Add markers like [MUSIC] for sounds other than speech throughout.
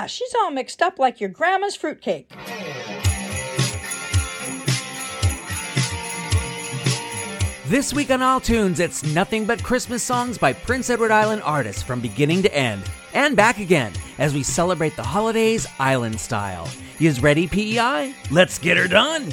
Yeah, she's all mixed up like your grandma's fruitcake. This week on Isle Tunes, it's nothing but Christmas songs by Prince Edward Island artists from beginning to end. And back again as we celebrate the holidays island style. You ready, PEI? Let's get her done!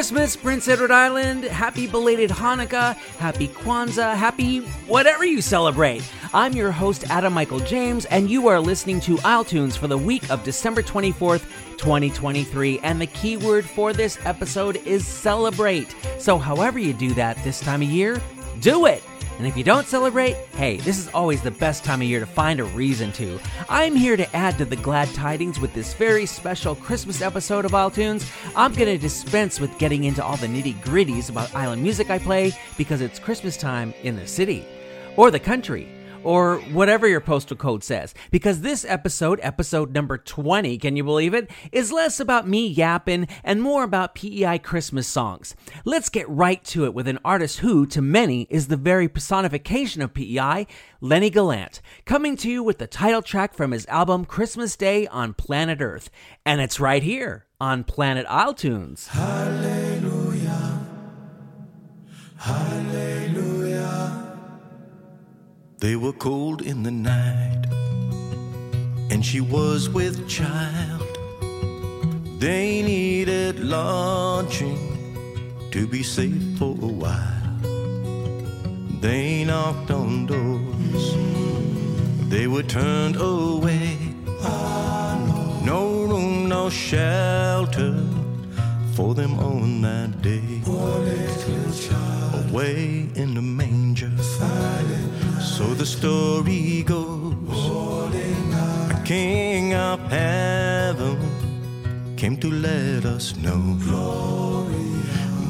Christmas, Prince Edward Island. Happy belated Hanukkah. Happy Kwanzaa. Happy whatever you celebrate. I'm your host, Adam Michael James, and you are listening to Isle Tunes for the week of December 24th, 2023. And the keyword for this episode is celebrate. So, however you do that this time of year, do it. And if you don't celebrate, hey, this is always the best time of year to find a reason to. I'm here to add to the glad tidings with this very special Christmas episode of Isle Tunes. I'm going to dispense with getting into all the nitty gritties about island music I play because it's Christmas time in the city or the country or whatever your postal code says. Because this episode, episode number 20, can you believe it, is less about me yapping and more about PEI Christmas songs. Let's get right to it with an artist who, to many, is the very personification of PEI, Lennie Gallant, coming to you with the title track from his album Christmas Day on Planet Earth. And it's right here on Planet Isle Tunes. Hallelujah. Hallelujah. They were cold in the night, and she was with child. They needed lodging to be safe for a while. They knocked on doors, they were turned away. No room, no shelter for them on that day. Away in the. So the story goes. A king of heaven came to let us know.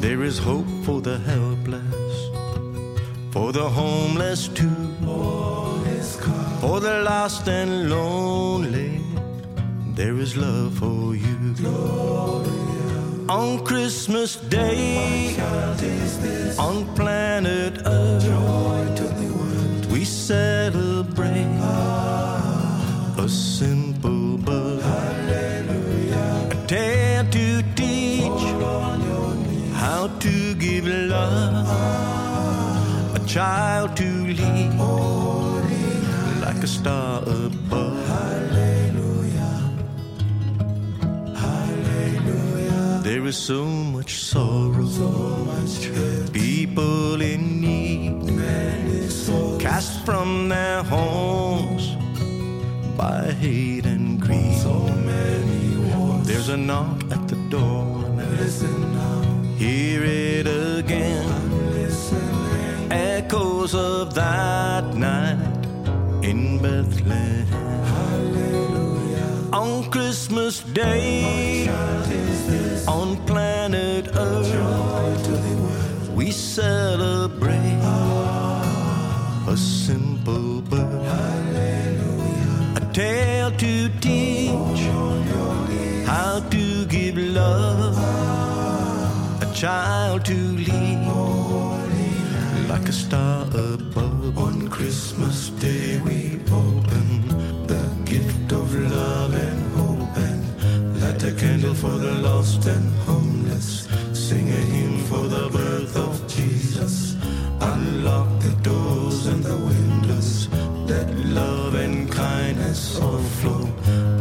There is hope for the helpless, for the homeless too, for the lost and lonely. There is love for you. On Christmas Day, on planet Earth, celebrate. A simple birth. A tale to teach how to give love, a child to lead. Like a star above. Hallelujah There is so much sorrow, So much people in need, cast from their homes by hate and greed. There's a knock at the door Listen now. Hear it again. Echoes of that night in Bethlehem. Hallelujah. On Christmas Day, on planet Earth, we celebrate a simple birth, a tale to teach how to give love, a child to lead like a star above. On Christmas Day, we open the gift of love and hope and light a candle for the lost and homeless. Sing a hymn for the birth of Jesus. Unlock kindness overflow.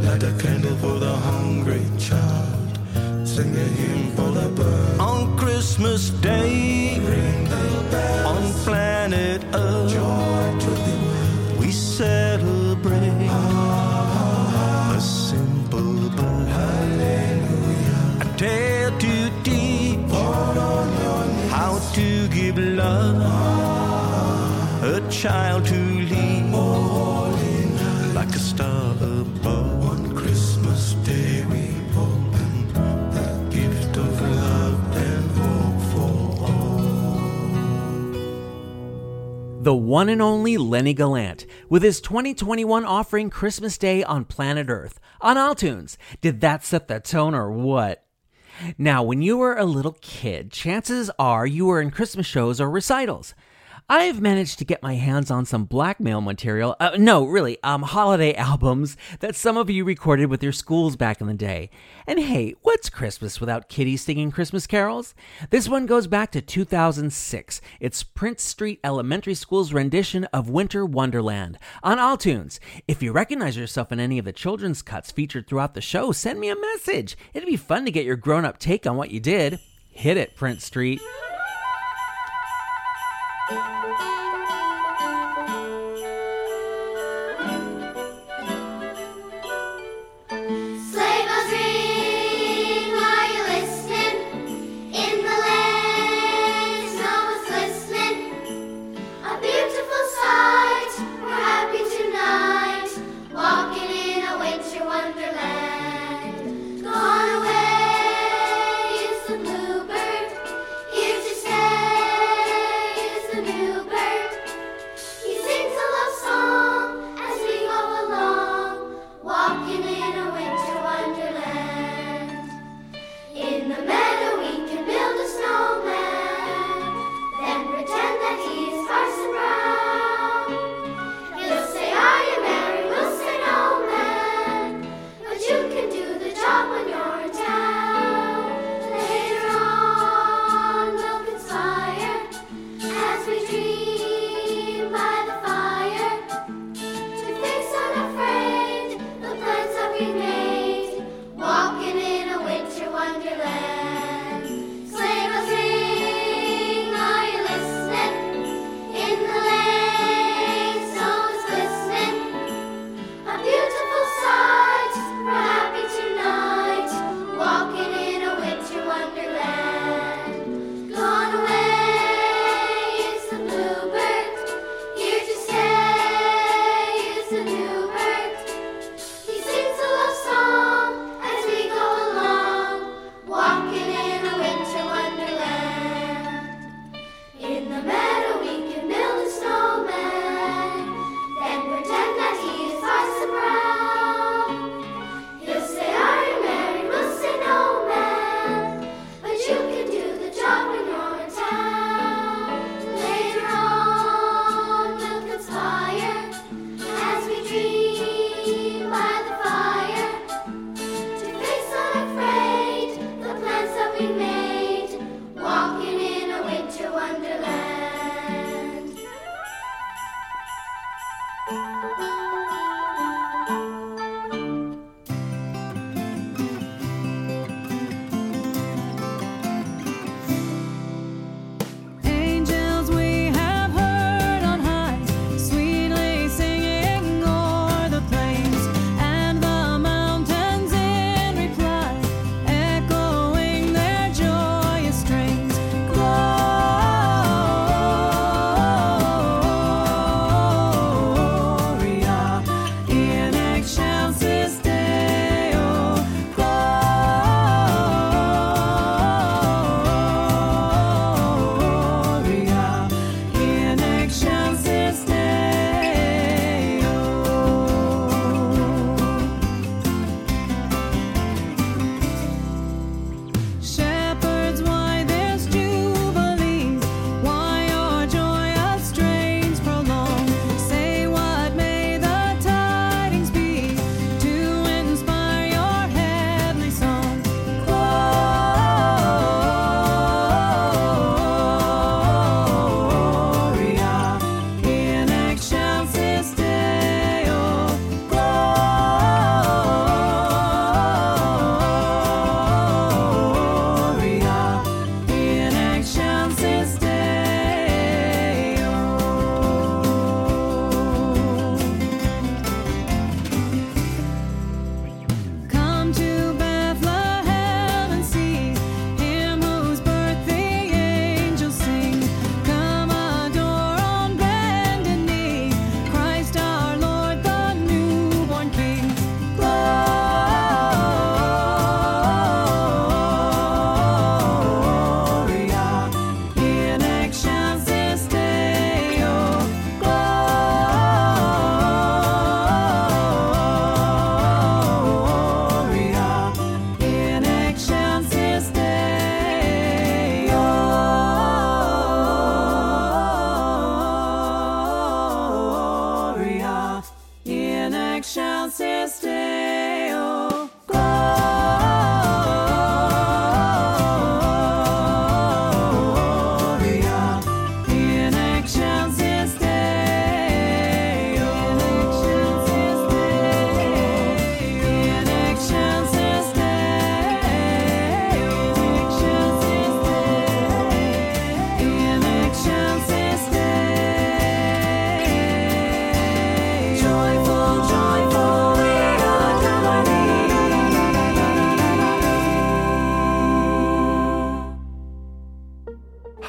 Light a candle for the hungry child. Sing a hymn for the bird. On Christmas Day, the one and only Lennie Gallant, with his 2021 offering Christmas Day on Planet Earth on Isle Tunes. Did that set the tone or what? Now, when you were a little kid, chances are you were in Christmas shows or recitals. I've managed to get my hands on some blackmail material. Uh, no, really, um, holiday [LAUGHS] albums that some of you recorded with your schools back in the day. And hey, what's Christmas without kiddies singing Christmas carols? This one goes back to 2006. It's Prince Street Elementary School's rendition of Winter Wonderland on Isle Tunes. If you recognize yourself in any of the children's cuts featured throughout the show, send me a message. It'd be fun to get your grown up take on what you did. Hit it, Prince Street. Sleigh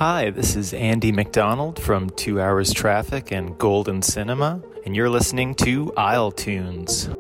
Hi, this is Andy McDonald from Two Hours Traffic and Golden Cinema, and you're listening to Isle Tunes.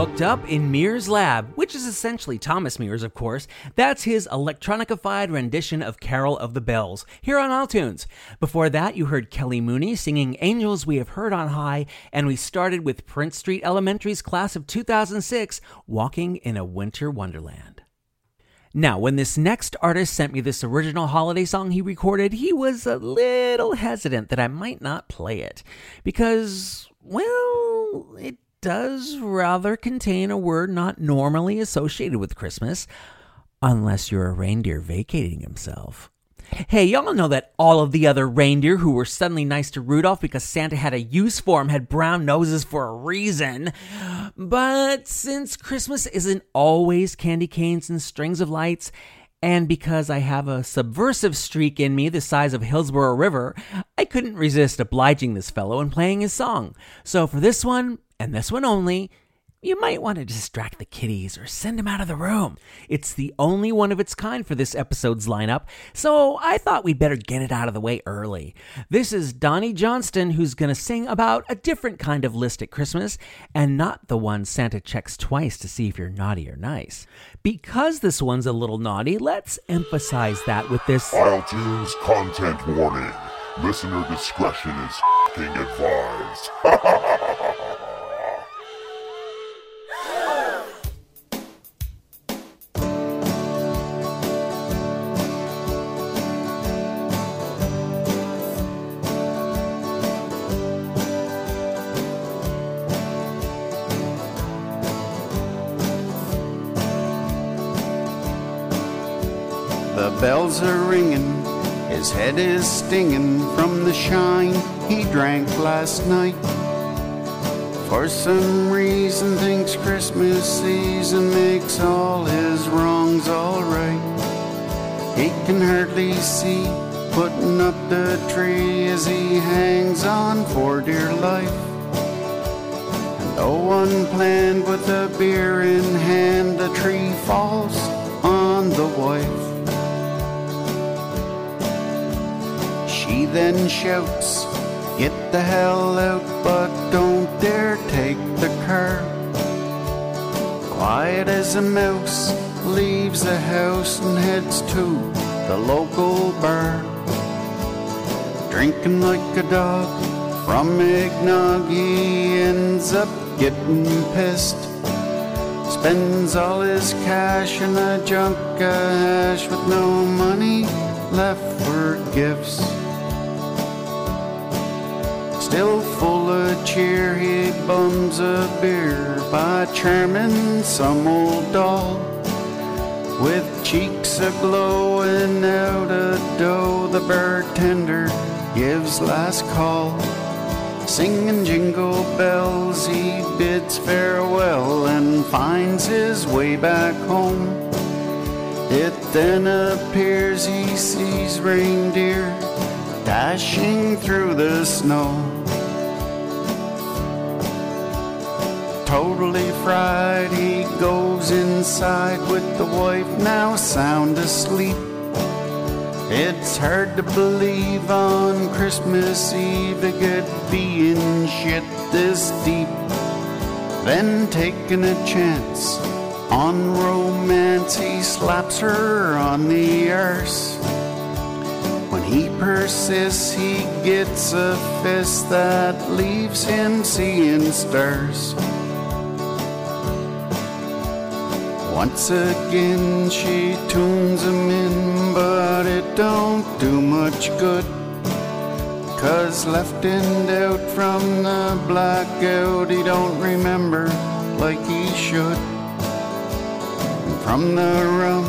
Cooked up in Mears' lab, which is essentially Thomas Mears, of course. That's his electronicified rendition of Carol of the Bells, here on Isle Tunes. Before that, you heard Kelly Mooney singing Angels We Have Heard on High, and we started with Prince Street Elementary's class of 2006, Walking in a Winter Wonderland. Now, when this next artist sent me this original holiday song he recorded, he was a little hesitant that I might not play it. Because, well, it does rather contain a word not normally associated with Christmas, unless you're a reindeer vacating himself. Hey, y'all know that all of the other reindeer who were suddenly nice to Rudolph because Santa had a use for him had brown noses for a reason. But since Christmas isn't always candy canes and strings of lights, and because I have a subversive streak in me the size of Hillsborough River, I couldn't resist obliging this fellow and playing his song. So for this one, and this one only, you might want to distract the kitties or send them out of the room. It's the only one of its kind for this episode's lineup, so I thought we'd better get it out of the way early. This is Donnie Johnston who's going to sing about a different kind of list at Christmas, and not the one Santa checks twice to see if you're naughty or nice. Because this one's a little naughty, let's emphasize that with this. Isle Tunes content warning. Listener discretion is advised. [LAUGHS] are ringing, his head is stinging from the shine he drank last night. For some reason, thinks Christmas season makes all his wrongs alright. He can hardly see putting up the tree as he hangs on for dear life. And though unplanned with a beer in hand, the tree falls on the wife. Then shouts, Get the hell out, but don't dare take the car. Quiet as a mouse, leaves the house and heads to the local bar. drinking like a dog. From eggnog, he ends up getting pissed. Spends all his cash in a junk of hash with no money left for gifts. Still full of cheer, he bums a beer by charming some old doll. With cheeks aglow and out of dough, the bartender gives last call. Singing jingle bells, he bids farewell and finds his way back home. It then appears he sees reindeer dashing through the snow. Totally fried, he goes inside with the wife now sound asleep. It's hard to believe on Christmas Eve it could be in shit this deep. Then taking a chance on romance, he slaps her on the arse. When he persists, he gets a fist that leaves him seeing stars. Once again she tunes him in, but it don't do much good. Cause left in doubt from the blackout, he don't remember like he should. And from the rum,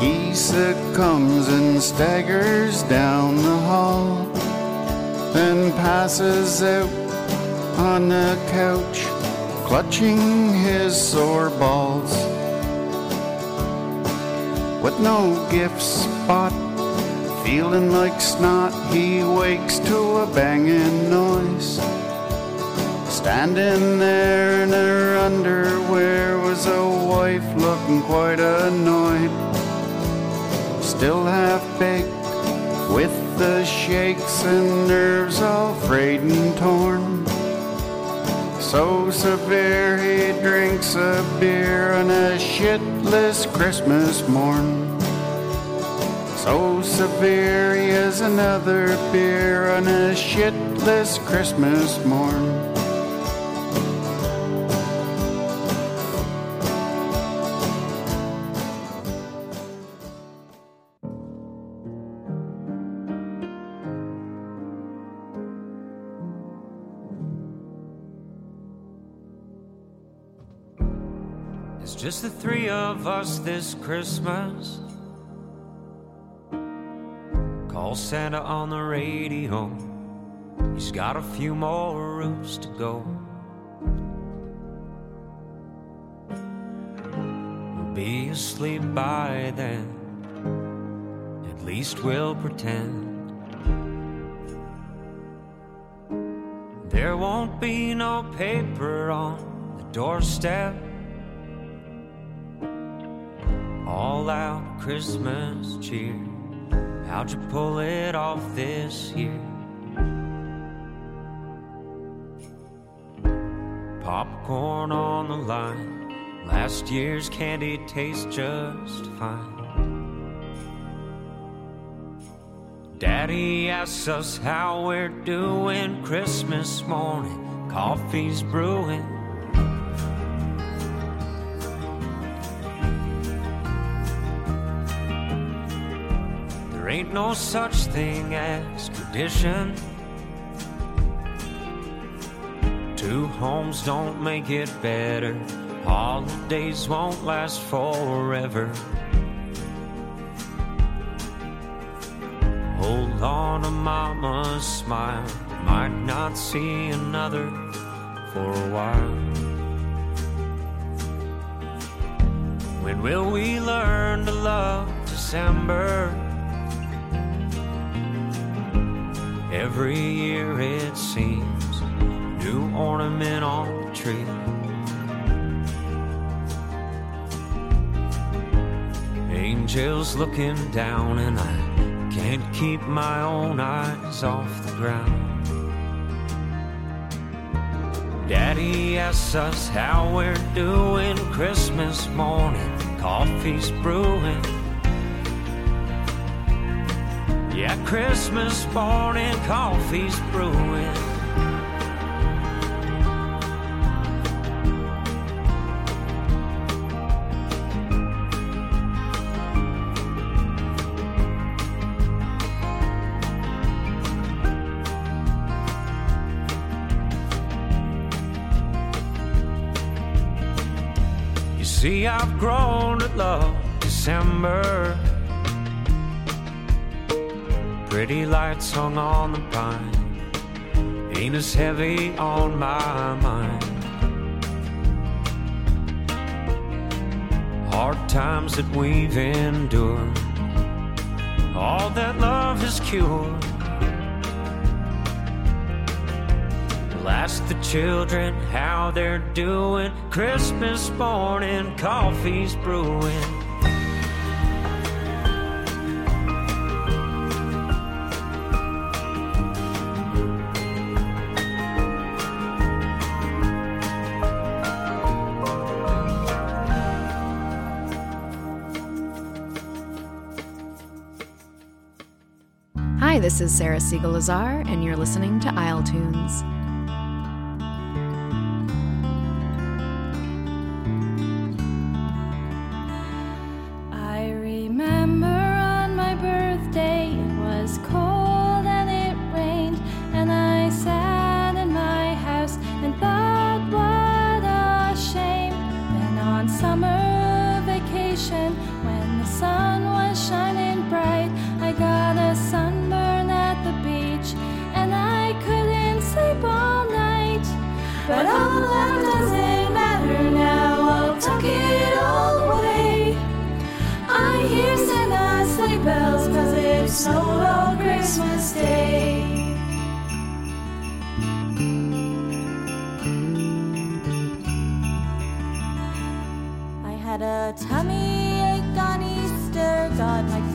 he succumbs and staggers down the hall. Then passes out on the couch, clutching his sore balls with no gifts bought. Feeling like snot, he wakes to a banging noise. Standing there in her underwear was a wife looking quite annoyed. Still half baked with the shakes and nerves all frayed and torn. So severe he drinks a beer on a shitless Christmas morn. So severe has another beer on a shitless Christmas morn. Just the three of us this Christmas. Call Santa on the radio. He's got a few more routes to go. We'll be asleep by then. At least we'll pretend. There won't be no paper on the doorstep. All out Christmas cheer. How'd you pull it off this year? Popcorn on the line. Last year's candy tastes just fine. Daddy asks us how we're doing Christmas morning. Coffee's brewing. No such thing as tradition. Two homes don't make it better. Holidays won't last forever. Hold on to mama's smile. Might not see another for a while. When will we learn to love December? Every year it seems new ornament on the tree. Angels looking down, and I can't keep my own eyes off the ground. Daddy asks us how we're doing Christmas morning. Coffee's brewing. Yeah, Christmas morning coffee's brewing. You see, I've grown to love December. Pretty lights hung on the pine ain't as heavy on my mind. Hard times that we've endured, all that love has cured. We'll ask the children how they're doing. Christmas morning, coffee's brewing. Is Sarah Siegel Lazar, and you're listening to Isle Tunes. Bells cause it snowed on Christmas Day. I had a tummy ache on Easter, God, my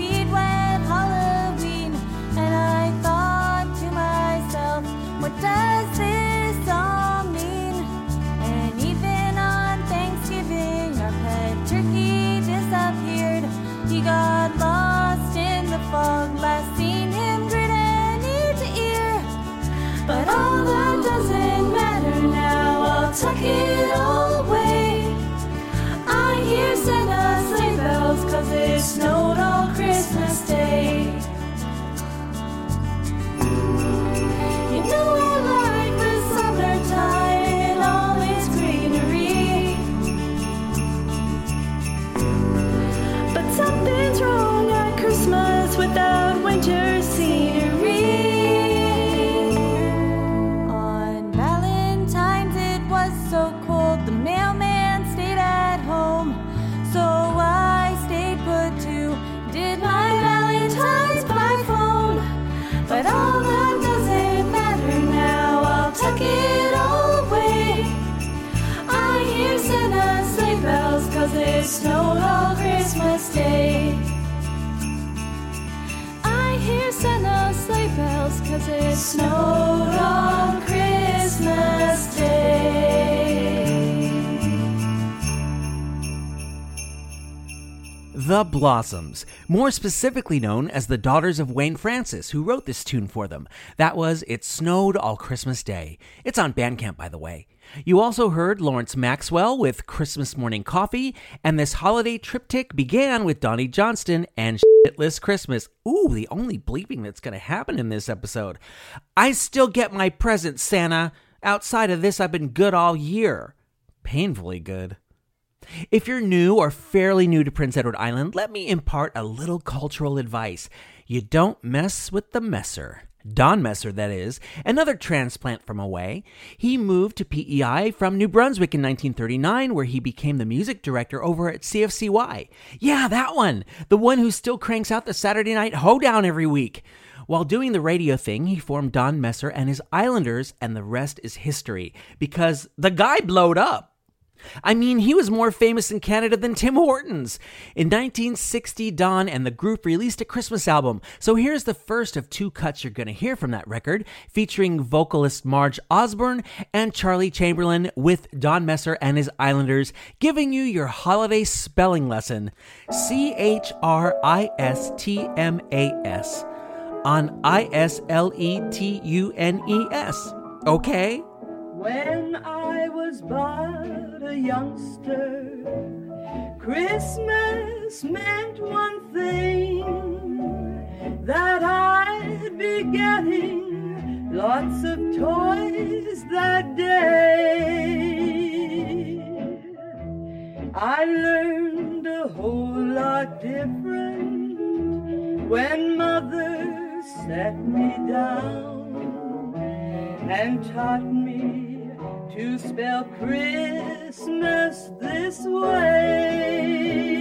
now, The Blossoms, more specifically known as the Daughters of Wayne Francis, who wrote this tune for them. That was It Snowed All Christmas Day. It's on Bandcamp, by the way. You also heard Lawrence Maxwell with Christmas Morning Coffee, and this holiday triptych began with Donnie Johnston and Shitless Christmas. Ooh, the only bleeping that's going to happen in this episode. I still get my present, Santa. Outside of this, I've been good all year. Painfully good. If you're new or fairly new to Prince Edward Island, let me impart a little cultural advice. You don't mess with the messer. Don Messer, that is, another transplant from away. He moved to PEI from New Brunswick in 1939, where he became the music director over at CFCY. Yeah, that one! The one who still cranks out the Saturday night hoedown every week. While doing the radio thing, he formed Don Messer and his Islanders, and the rest is history, because the guy blowed up. I mean, he was more famous in Canada than Tim Hortons. In 1960, Don and the group released a Christmas album. So here's the first of two cuts you're going to hear from that record, featuring vocalist Marge Osborne and Charlie Chamberlain with Don Messer and his Islanders, giving you your holiday spelling lesson C H R I S T M A S. on I S L E T U N E S. Okay? When I was but a youngster, Christmas meant one thing that I'd be getting lots of toys that day. I learned a whole lot different when mother set me down and taught me to spell Christmas this way.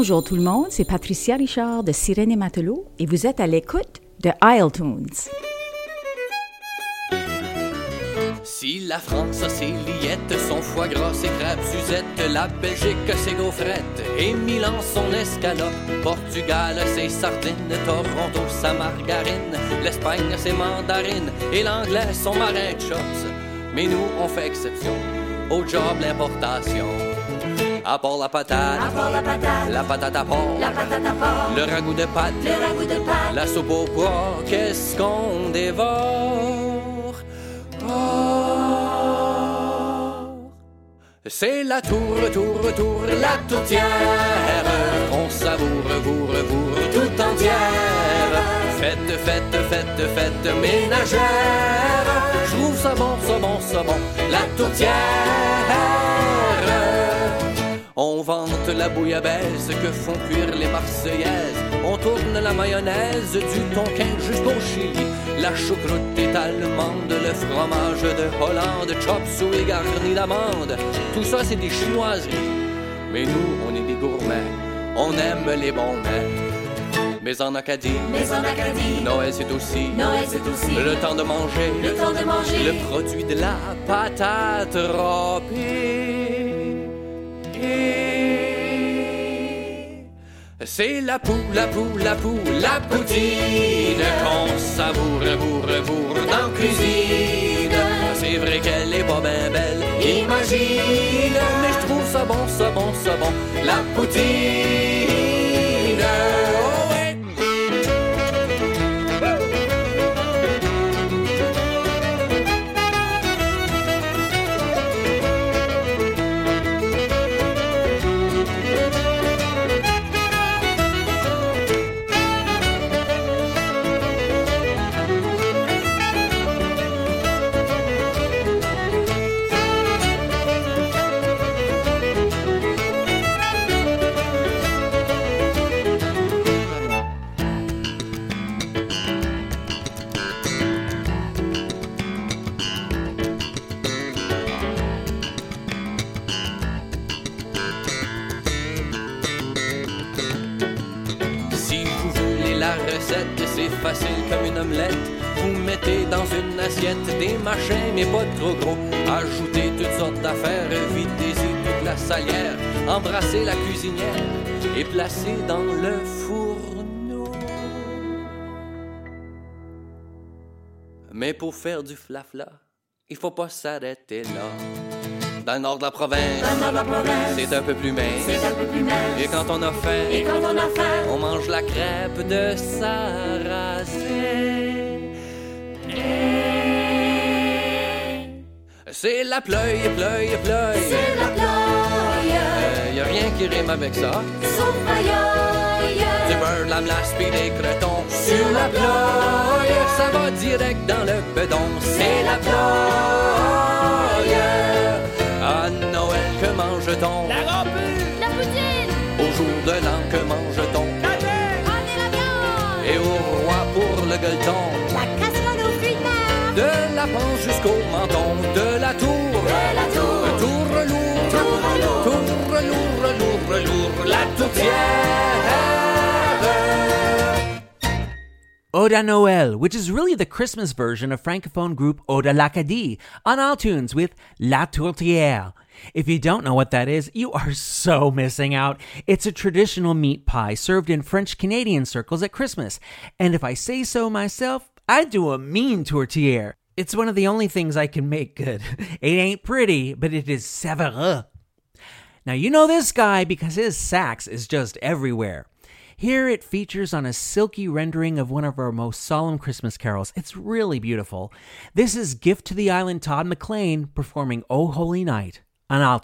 Bonjour tout le monde, c'est Patricia Richard de Sirène et Matelot et vous êtes à l'écoute de Isle Tunes. Si la France a ses liettes, son foie gras, ses crêpes Suzette, la Belgique ses gaufrettes, et Milan son escalope, Portugal ses sardines, Toronto sa margarine, l'Espagne ses mandarines, et l'anglais son marin de. Mais nous, on fait exception au job l'importation. À part la patate, la patate à porc, le ragoût de pâte, la soupe au pois, qu'est-ce qu'on dévore? Oh. C'est la tour, tour, tour, la tourtière qu'on savoure, bourre, bourre tout entière. Fête, fête, fête, fête ménagère. Je trouve ça bon, ça bon, ça bon, la tourtière. On vante la bouillabaisse que font cuire les Marseillaises. On tourne la mayonnaise du tonkin jusqu'au Chili. La choucroute est allemande, le fromage de Hollande, chop suey garni d'amande. Tout ça, c'est des chinoiseries. Mais nous, on est des gourmets. On aime les bons mets. Mais en Acadie, Mais en Acadie, Noël c'est aussi, Noël, c'est aussi le temps de manger, le temps de manger. le produit de la patate râpée. C'est la poule, la poule, la poule, la poutine qu'on savoure, bourre, bourre dans cuisine. C'est vrai qu'elle est pas bien belle, imagine, mais je trouve ça bon, ça bon, ça bon, la poutine. Facile comme une omelette. Vous mettez dans une assiette des machins, mais pas trop gros. Ajoutez toutes sortes d'affaires, videz-y toute la salière. Embrassez la cuisinière et placez dans le fourneau. Mais pour faire du flafla, il faut pas s'arrêter là. Dans le nord de la province, c'est un peu plus mince. c'est un peu plus mince. Et quand on a faim, Et quand on a faim, on mange la crêpe de Sarrasé. C'est la pleuille, pleuille, pleuille. c'est la pleuille, Euh, y a rien qui rime avec ça. sauf aïe, Du beurre, de la melasse pis des cretons. Sur la pleuille, ça va direct dans le bedon. C'est la pleuille. Mange-t-on? La la poutine, Au jour de l'an, que mange-t-on? pâte et la viande, Et au roi pour le gueuleton. la casserole aux fruits de De la panse jusqu'au menton, de la tour, de la tour, tour lourd, Tour lourd. tour lourd, lourd, lourd, la tourtière. Ode à Noël, which is really the Christmas version of francophone group Ode à l'Acadie on all tunes with La Tourtière. If you don't know what that is, you are so missing out. It's a traditional meat pie served in French Canadian circles at Christmas. And if I say so myself, I do a mean tourtière. It's one of the only things I can make good. [LAUGHS] It ain't pretty, but it is savoureux. Now, you know this guy because his sax is just everywhere. Here it features on a silky rendering of one of our most solemn Christmas carols. It's really beautiful. This is Gift to the Island Todd McLean performing Oh Holy Night on All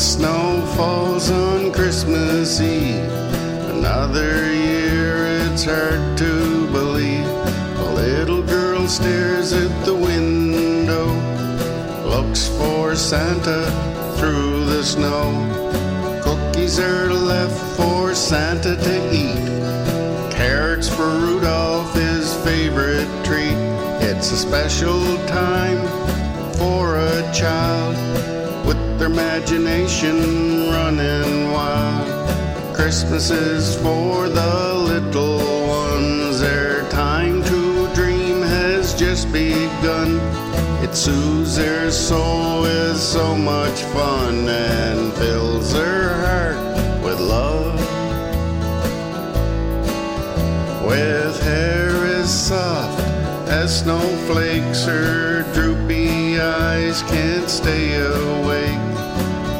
snow falls on Christmas Eve. Another year, it's hard to believe. A little girl stares at the window, looks for Santa through the snow. Cookies are left for Santa to eat. Carrots for Rudolph, his favorite treat. It's a special time for a child imagination running wild. Christmas is for the little ones. Their time to dream has just begun. It soothes their soul with so much fun and fills their heart with love. With hair as soft as snowflakes, her droopy eyes can't stay awake.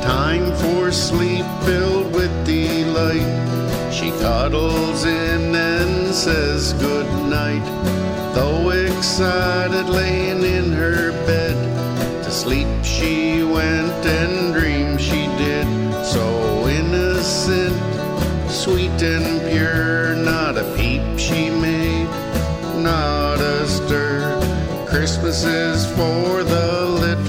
Time for sleep filled with delight. She cuddles in and says good night. Though excited, laying in her bed, to sleep she went and dreamed she did. So innocent, sweet and pure, not a peep she made, not a stir. Christmas is for the little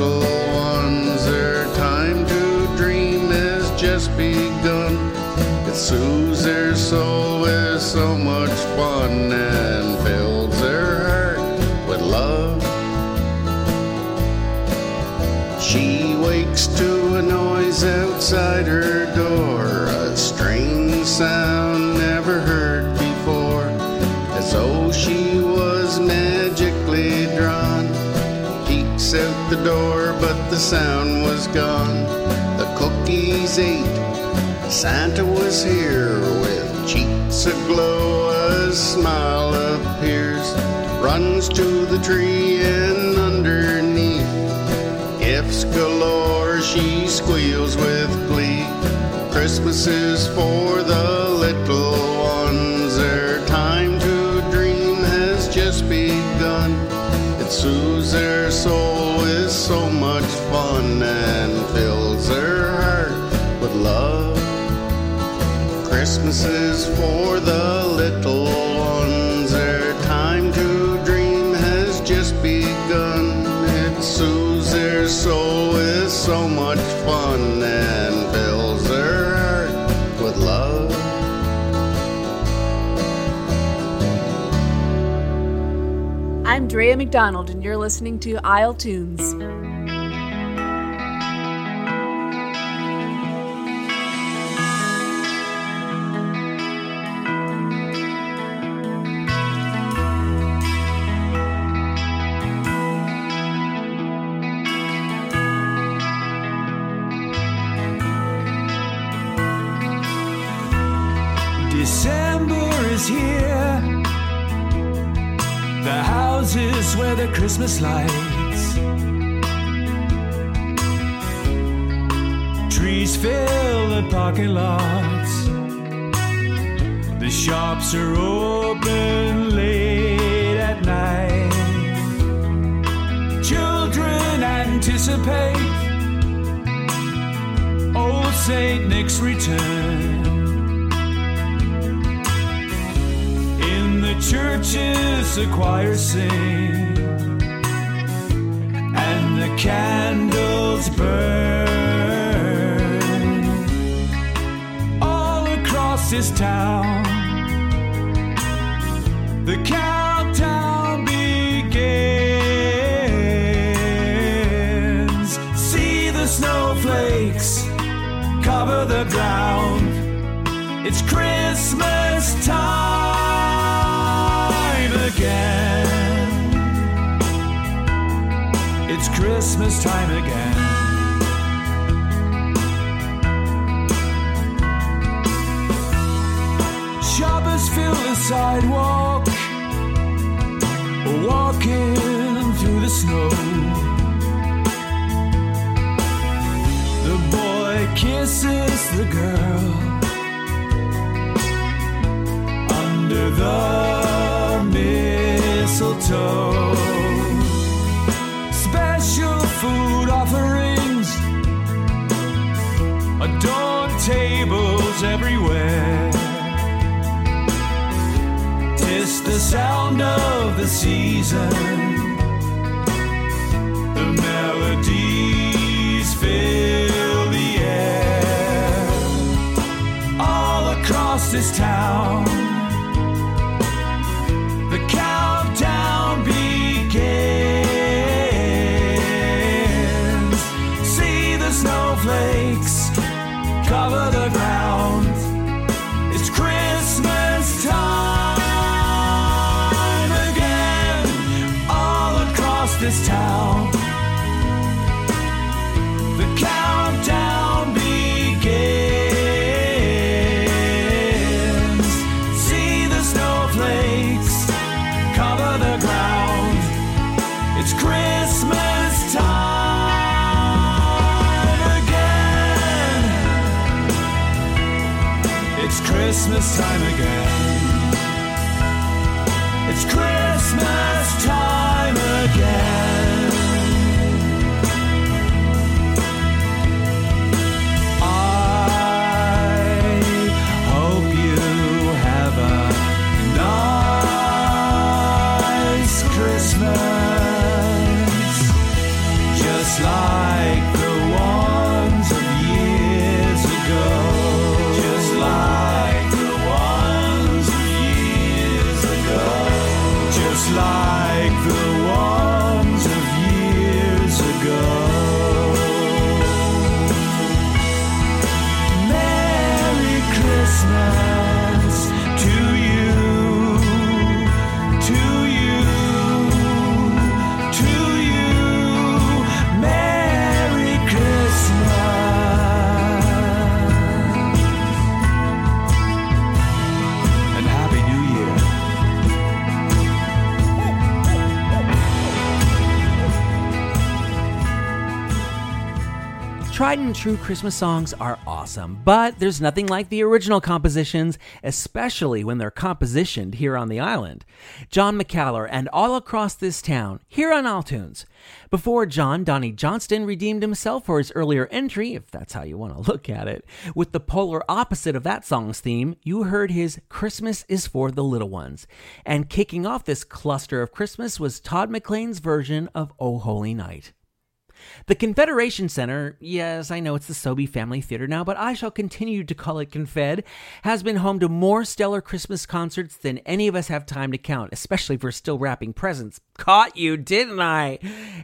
soothes their soul with so much fun and fills their heart with love. She wakes to a noise outside her door, a strange sound never heard before, as though she was magically drawn. Peeks out the door, but the sound was gone. The cookies ate. Santa was here with cheeks aglow. A smile appears, runs to the tree and underneath. Gifts galore, she squeals with glee. Christmas is for the little Christmas is for the little ones. Their time to dream has just begun. It soothes their soul with so much fun and fills their heart with love. I'm Drea McDonald, and you're listening to Isle Tunes. Here. The houses where the Christmas lights. Trees fill the parking lots. The shops are open late at night. Children anticipate old Saint Nick's return. The choir sing, and the candles burn all across this town. Time again. Shoppers fill the sidewalk, walking through the snow. The boy kisses the girl under the mistletoe. Sound of the season. Tried and true Christmas songs are awesome, but there's nothing like the original compositions, especially when they're compositioned here on the island. John McCallum and all across this town, here on Isle Tunes. Before John, Donnie Johnston redeemed himself for his earlier entry, if that's how you want to [LAUGHS] look at it. With the polar opposite of that song's theme, you heard his Christmas is for the Little Ones. And kicking off this cluster of Christmas was Todd McLean's version of Oh Holy Night. The Confederation Center, yes, I know it's the Sobey Family Theater now, but I shall continue to call it Confed, has been home to more stellar Christmas concerts than any of us have time to count, especially if we're still wrapping presents. Caught you, didn't I?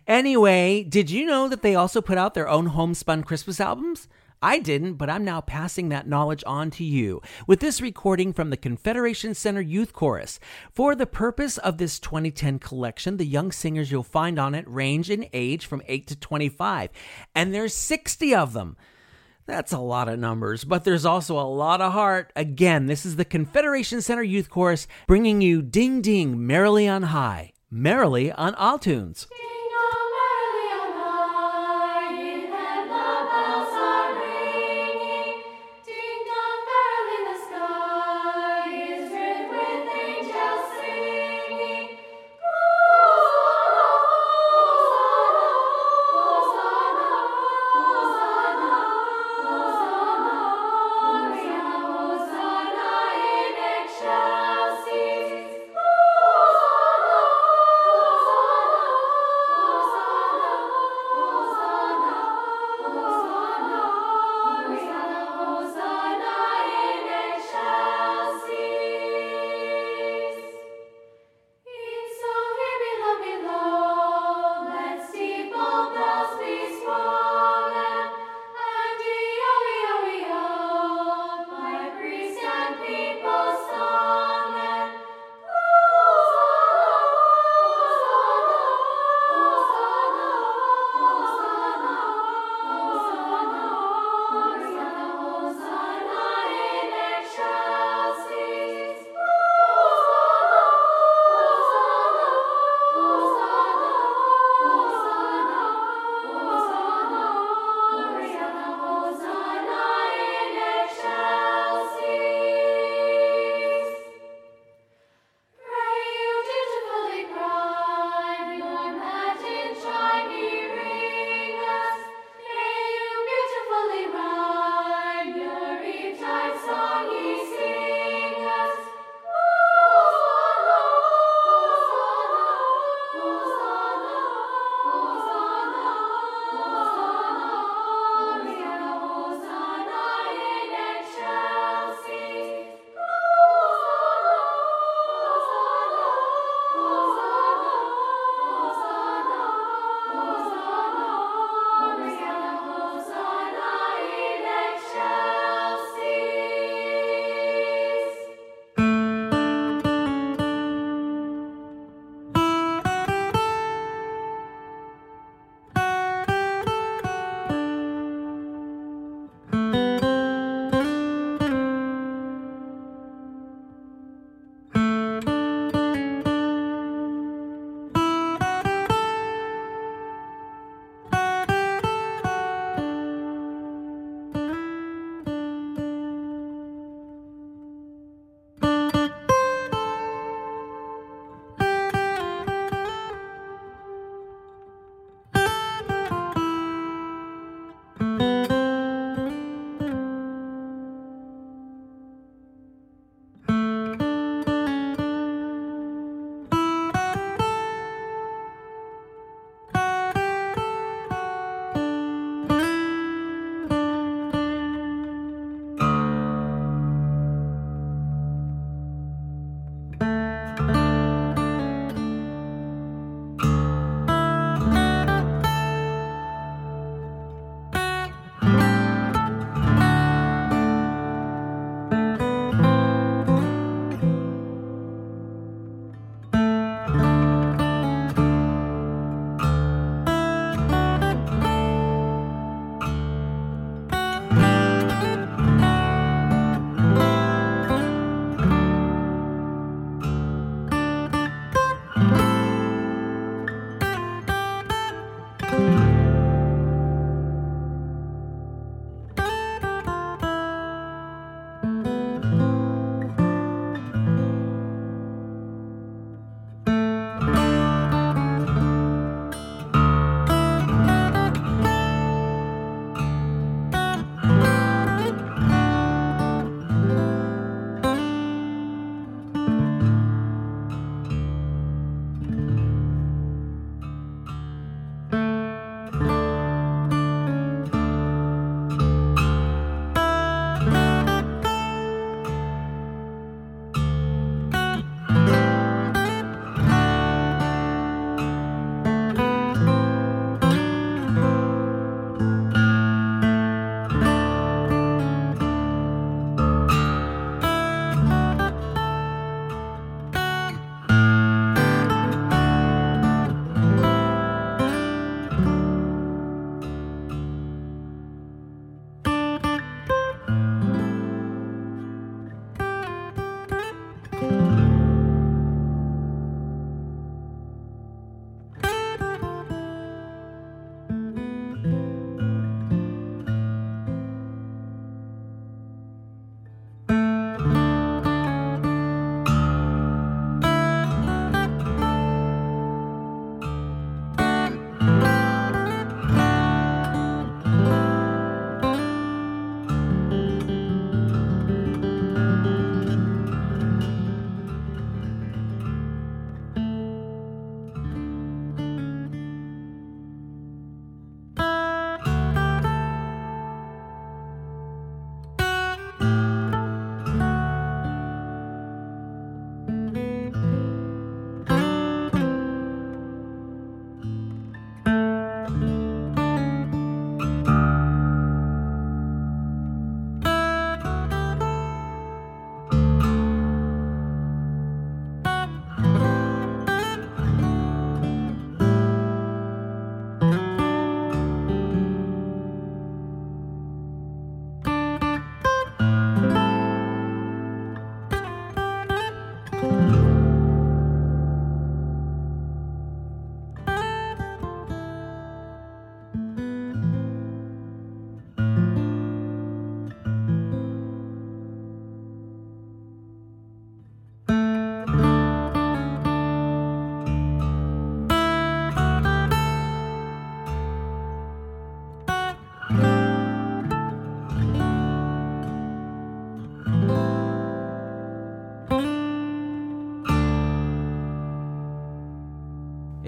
Anyway, did you know that they also put out their own homespun Christmas albums? I didn't, but I'm now passing that knowledge on to you with this recording from the Confederation Center Youth Chorus. For the purpose of this 2010 collection, the young singers you'll find on it range in age from 8 to 25, and there's 60 of them. That's a lot of numbers, but there's also a lot of heart. Again, this is the Confederation Center Youth Chorus bringing you Ding Dong Merrily on High, Merrily on Isle Tunes.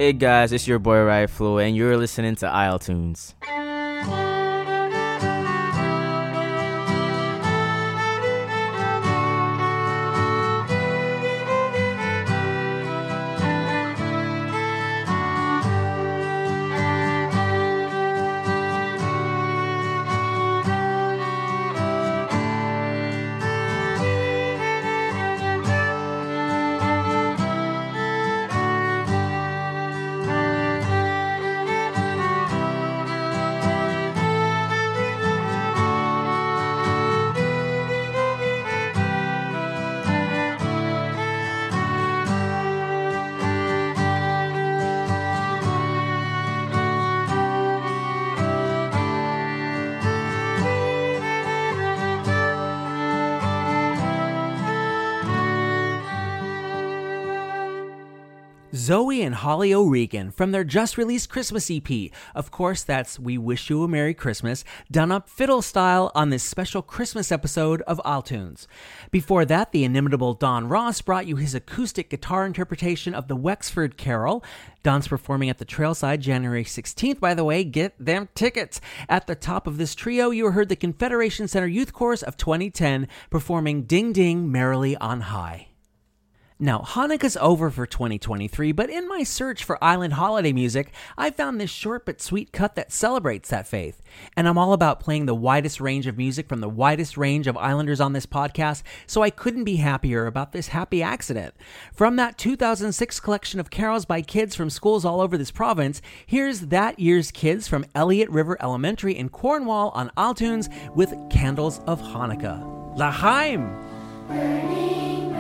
Hey guys, it's your boy Ryflo, and you're listening to Isle Tunes. And Holly O'Regan from their just released Christmas EP. Of course, that's We Wish You a Merry Christmas, done up fiddle style on this special Christmas episode of Isle Tunes. Before that, the inimitable Don Ross brought you his acoustic guitar interpretation of the Wexford Carol. Don's performing at the Trailside January 16th, by the way. Get them tickets. At the top of this trio, you heard the Confederation Center Youth Chorus of 2010 performing Ding Dong Merrily on High. Now, Hanukkah's over for 2023, but in my search for island holiday music, I found this short but sweet cut that celebrates that faith. And I'm all about playing the widest range of music from the widest range of islanders on this podcast, so I couldn't be happier about this happy accident. From that 2006 collection of carols by kids from schools all over this province, here's that year's kids from Eliot River Elementary in Cornwall on Isle with Candles of Hanukkah. Lahaim! Burning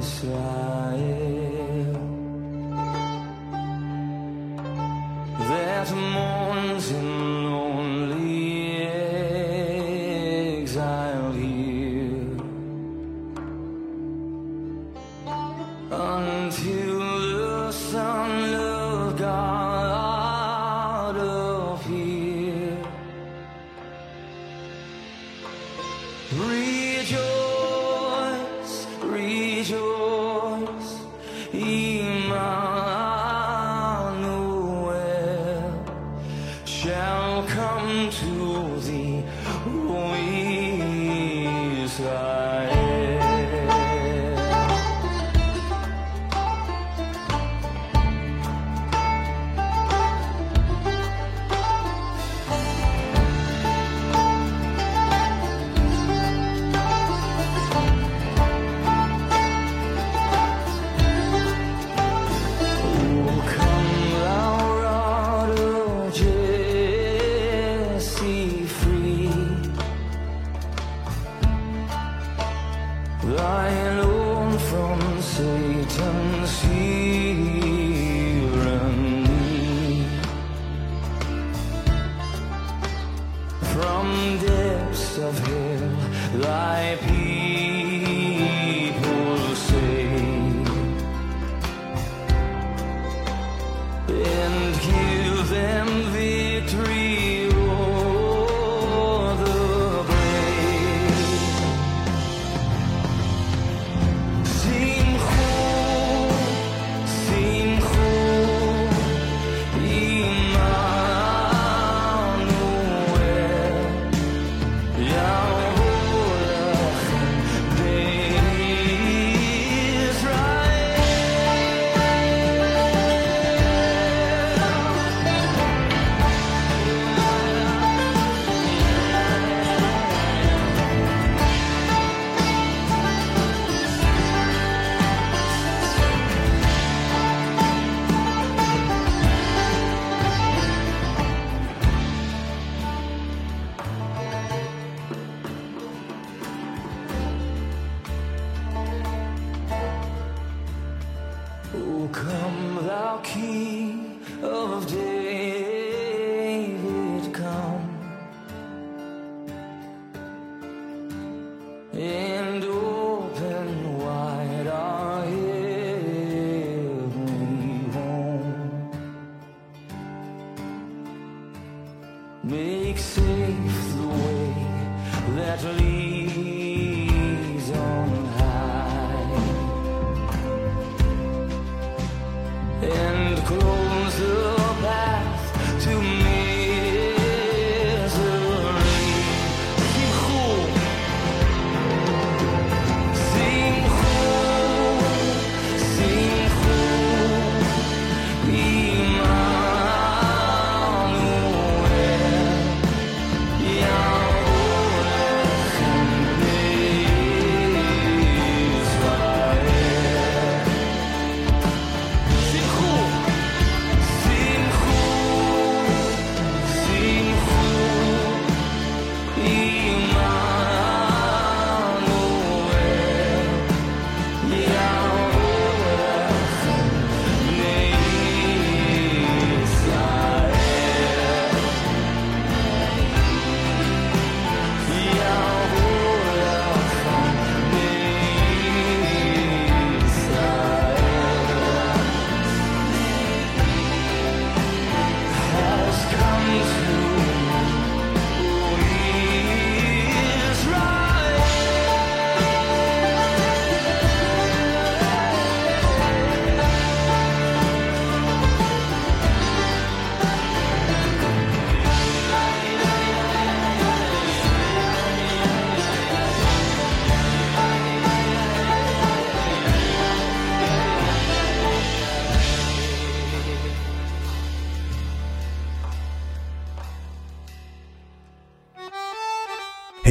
Israel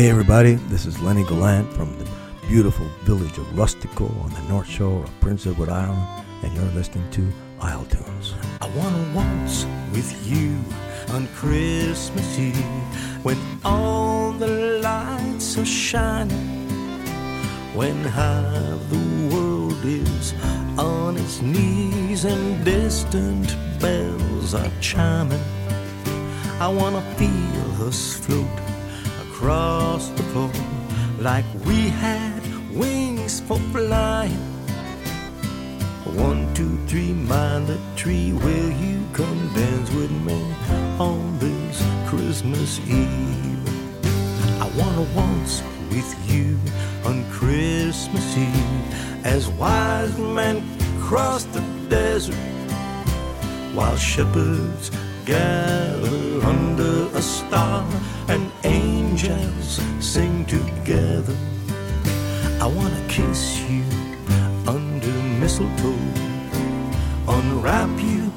Hey everybody, this is Lennie Gallant from the beautiful village of Rustico on the north shore of Prince Edward Island, and you're listening to Isle Tunes. I wanna waltz with you on Christmas Eve when all the lights are shining. When half the world is on its knees and distant bells are chiming. I wanna feel us float across the floor like we had wings for flying. One, two, three, mind the tree. Will you come dance with me on this Christmas Eve? I wanna waltz with you on Christmas Eve as wise men cross the desert while shepherds gather under a star angels sing together. I wanna kiss you under mistletoe, unwrap you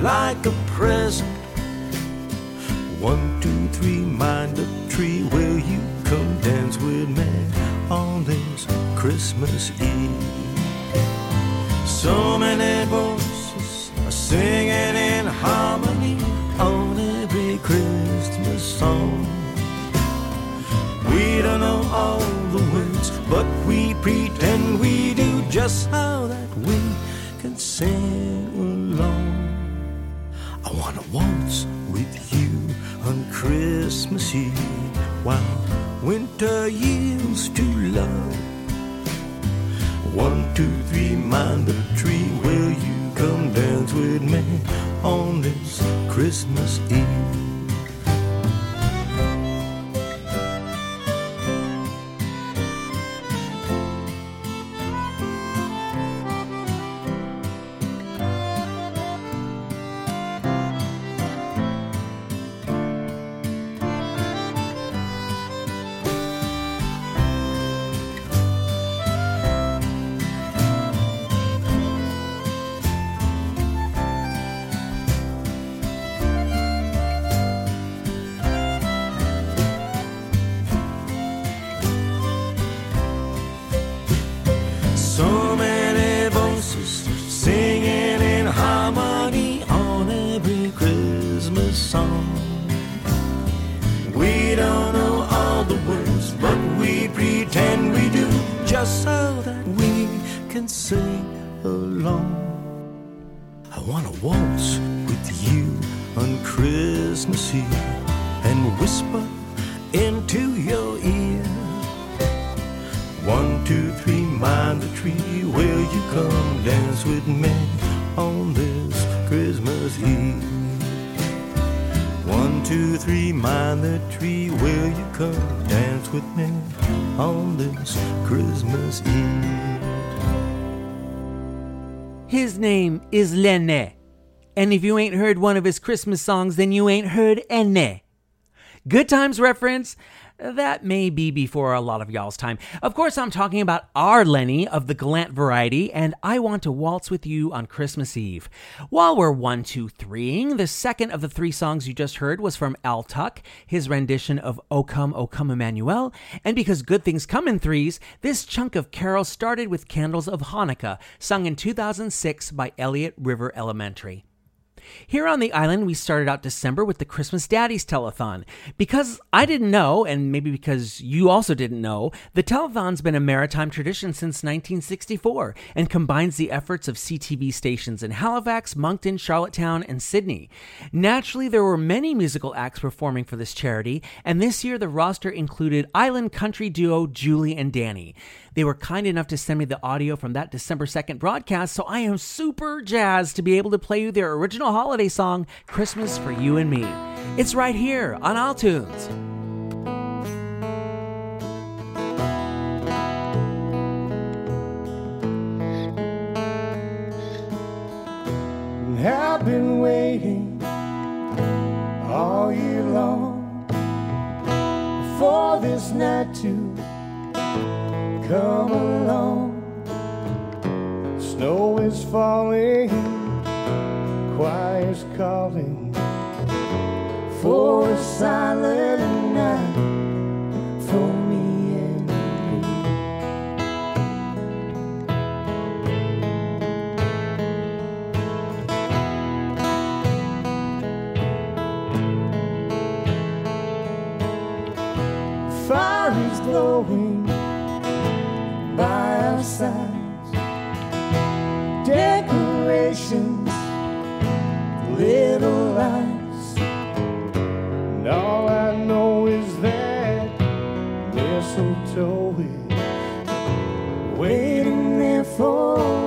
like a present. One, two, three, mind the tree. Will you come dance with me on this Christmas Eve? So many voices are singing all the words, but we pretend we do just how that we can sing along. I wanna waltz with you on Christmas Eve while winter yields to love. One, two, three, mind the tree. Will you come dance with me on this Christmas Eve? So that we can sing along. I wanna waltz with you on Christmas Eve and whisper into your ear. One, two, three, mind the tree. Will you come dance with me on this Christmas Eve? One, two, three, mind the tree. Will you come dance with me on this Christmas Eve? His name is Lennie. And if you ain't heard one of his Christmas songs, then you ain't heard any. Good Times reference? That may be before a lot of y'all's time. Of course, I'm talking about our Lennie of the Gallant variety, and I want to waltz with you on Christmas Eve. While we're one, two, threeing, the second of the three songs you just heard was from Al Tuck, his rendition of O Come, O Come Emmanuel. And because good things come in threes, this chunk of carols started with Candles of Hanukkah, sung in 2006 by Eliot River Elementary. Here on the island, we started out December with the Christmas Daddies Telethon. Because I didn't know, and maybe because you also didn't know, the telethon's been a maritime tradition since 1964 and combines the efforts of CTV stations in Halifax, Moncton, Charlottetown, and Sydney. Naturally, there were many musical acts performing for this charity, and this year the roster included island country duo Julie and Danny. They were kind enough to send me the audio from that December 2nd broadcast, so I am super jazzed to be able to play you their original holiday song, Christmas for You and Me. It's right here on Isle Tunes. I've been waiting all year long for this night to come along. Snow is falling, choir's calling for a silent night for me and you. Fire is glowing by our sides. Decorations, little lights. And all I know is that mistletoe is waiting there for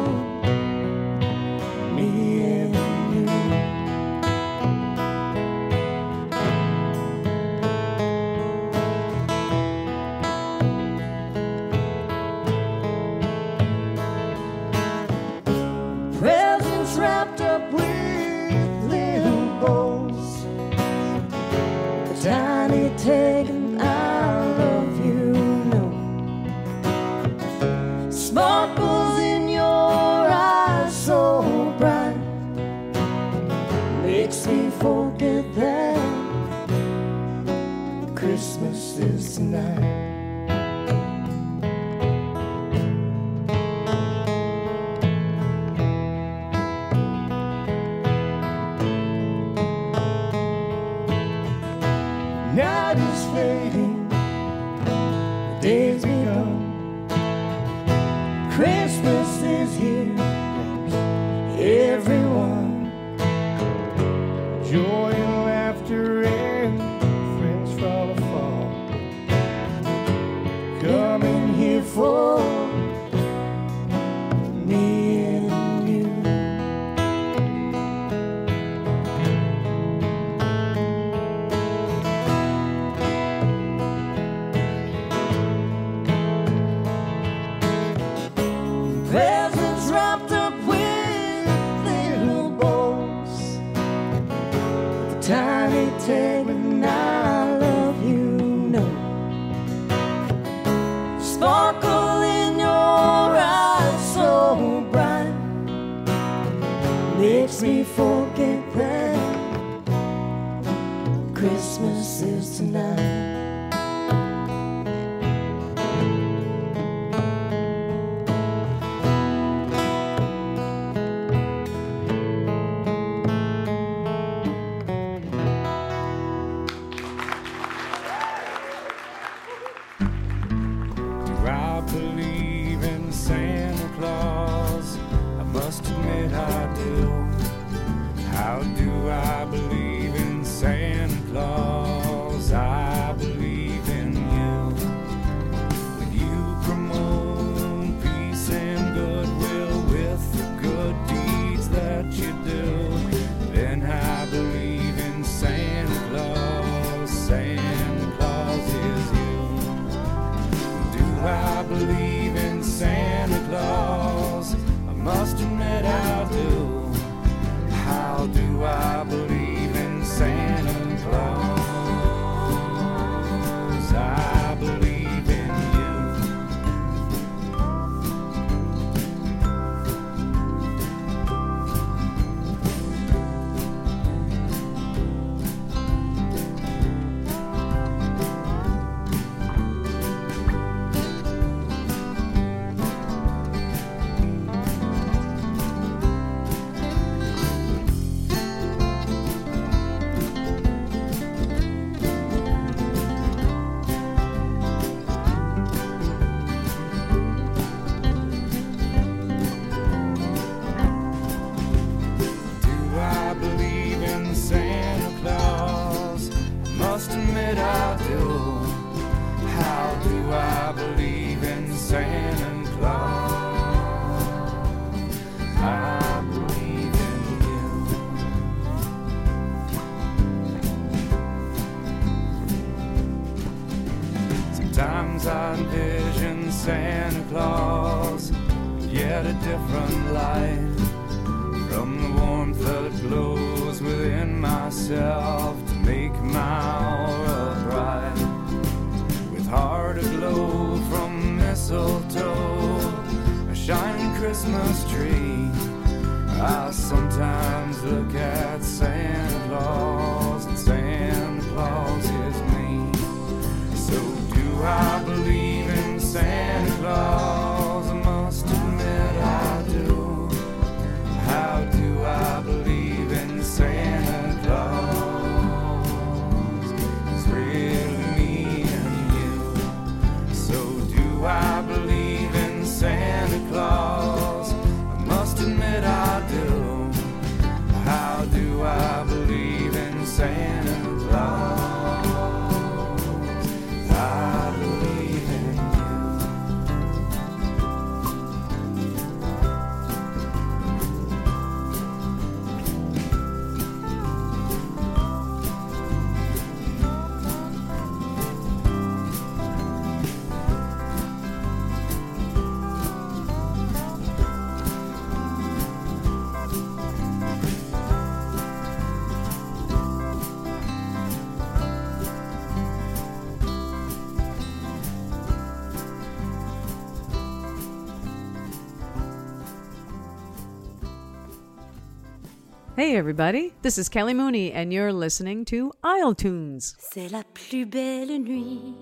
Everybody, this is Kelly Mooney and you're listening to Tunes. C'est la plus belle nuit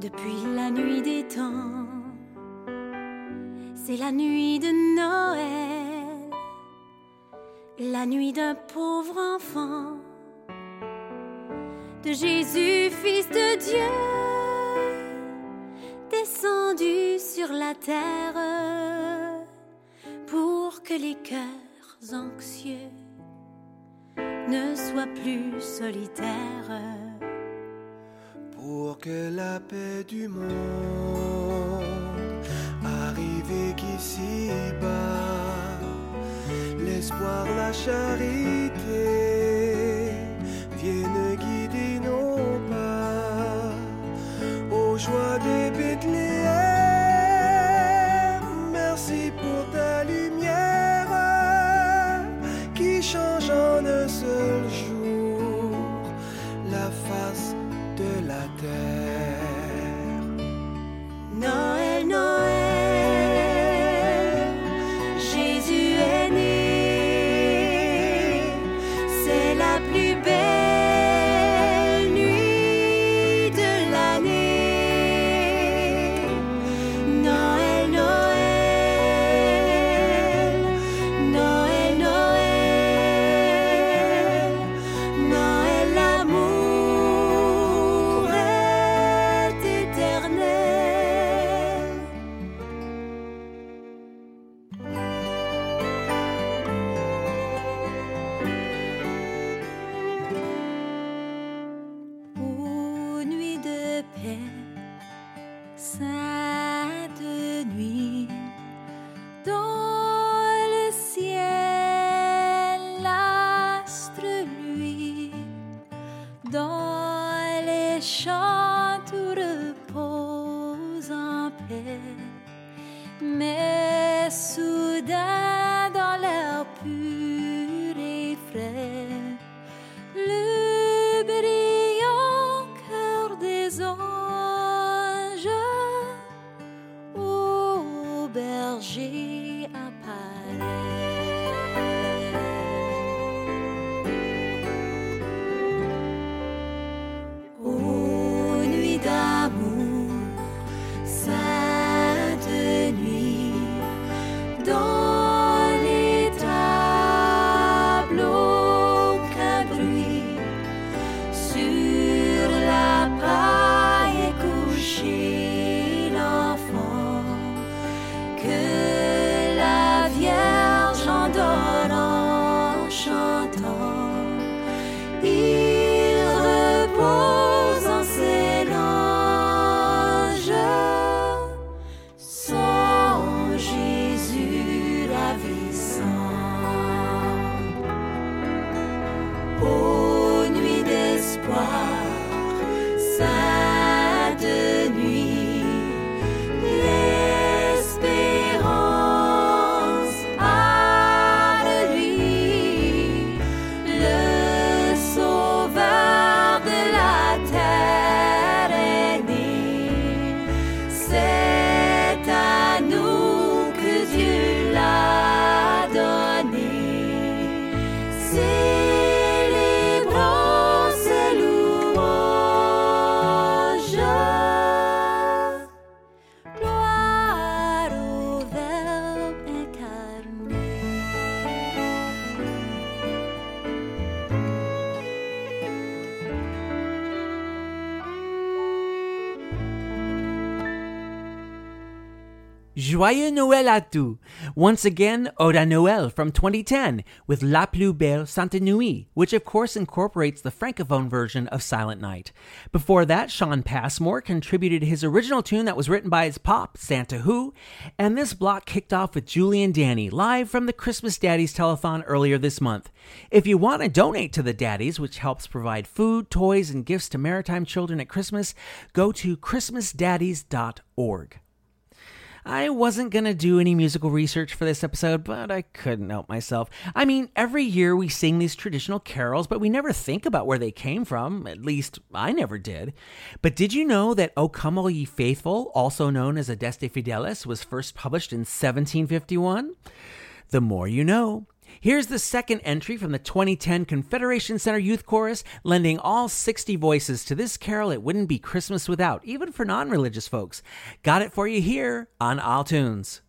depuis la nuit des temps. C'est la nuit de Noël, la nuit d'un pauvre enfant, de Jésus, fils de Dieu, descendu sur la terre pour que les cœurs anxieux, ne sois plus solitaire. Pour que la paix du monde arrive qu'ici-bas, l'espoir, la charité viennent guider nos pas aux joies des Bethléem. Merci pour ta Joyeux Noël à tous! Once again, Ode à Noël from 2010 with La Plus Belle Sainte Nuit, which of course incorporates the francophone version of Silent Night. Before that, Sean Passmore contributed his original tune that was written by his pop, Santa Who, and this block kicked off with Julie and Danny live from the Christmas Daddies telethon earlier this month. If you want to donate to the Daddies, which helps provide food, toys, and gifts to maritime children at Christmas, go to christmasdaddies.org. I wasn't going to do any musical research for this episode, but I couldn't help myself. I mean, every year we sing these traditional carols, but we never think about where they came from. At least, I never did. But did you know that O Come All Ye Faithful, also known as Adeste Fideles, was first published in 1751? The more you know. Here's the second entry from the 2010 Confederation Center Youth Chorus, lending all 60 voices to this carol it wouldn't be Christmas without, even for non religious folks. Got it for you here on Isle Tunes.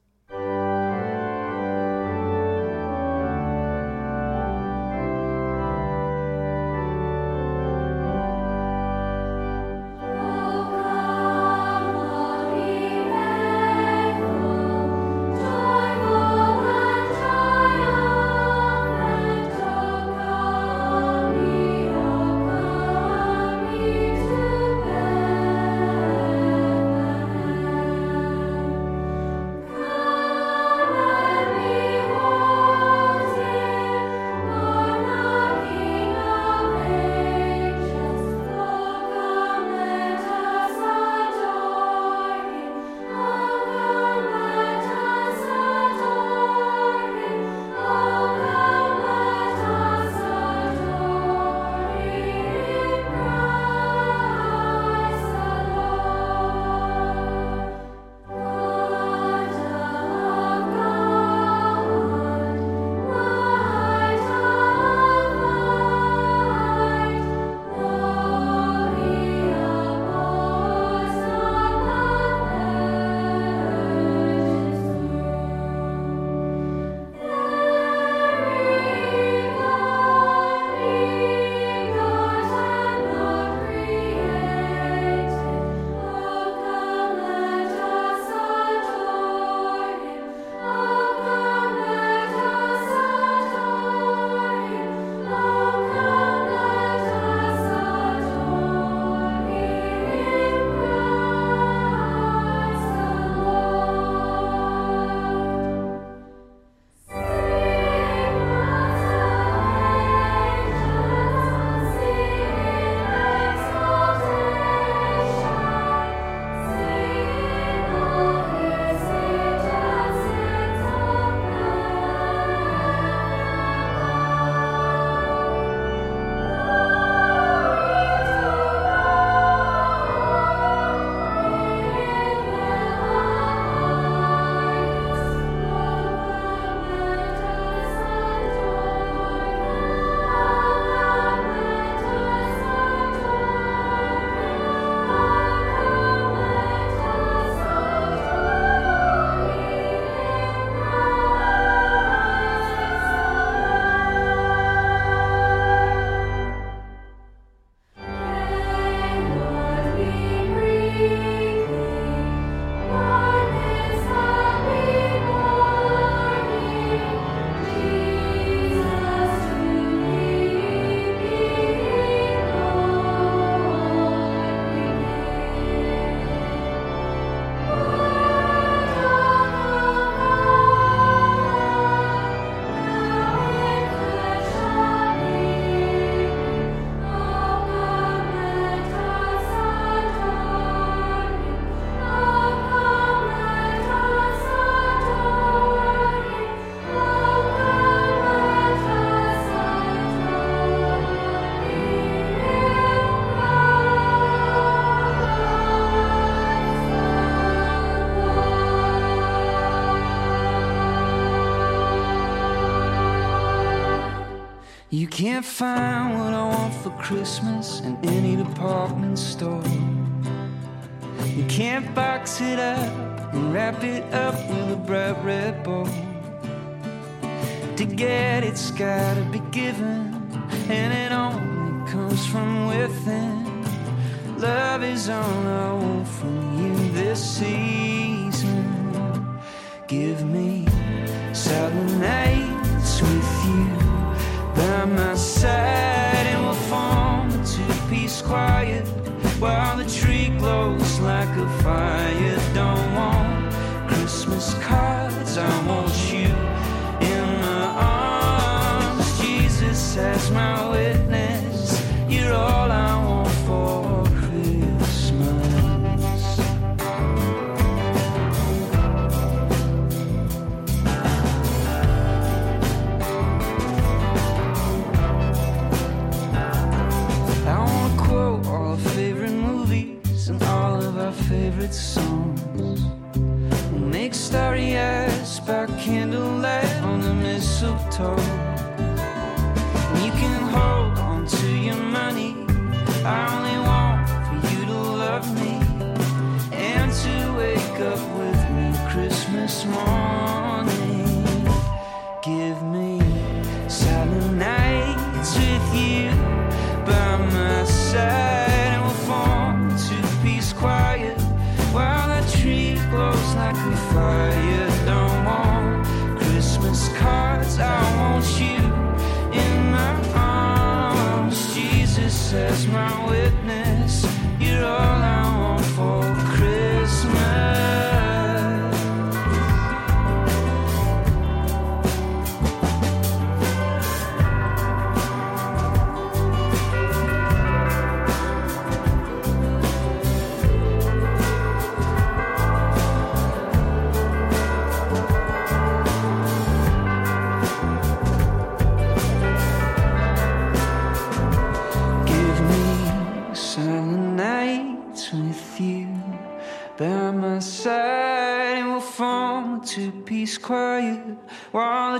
Can't find what I want for Christmas in any department store. You can't box it up and wrap it up with a bright red bow. To get it's gotta be given, and it only comes from within. Love is all I want from you this season. Candlelight on the mistletoe.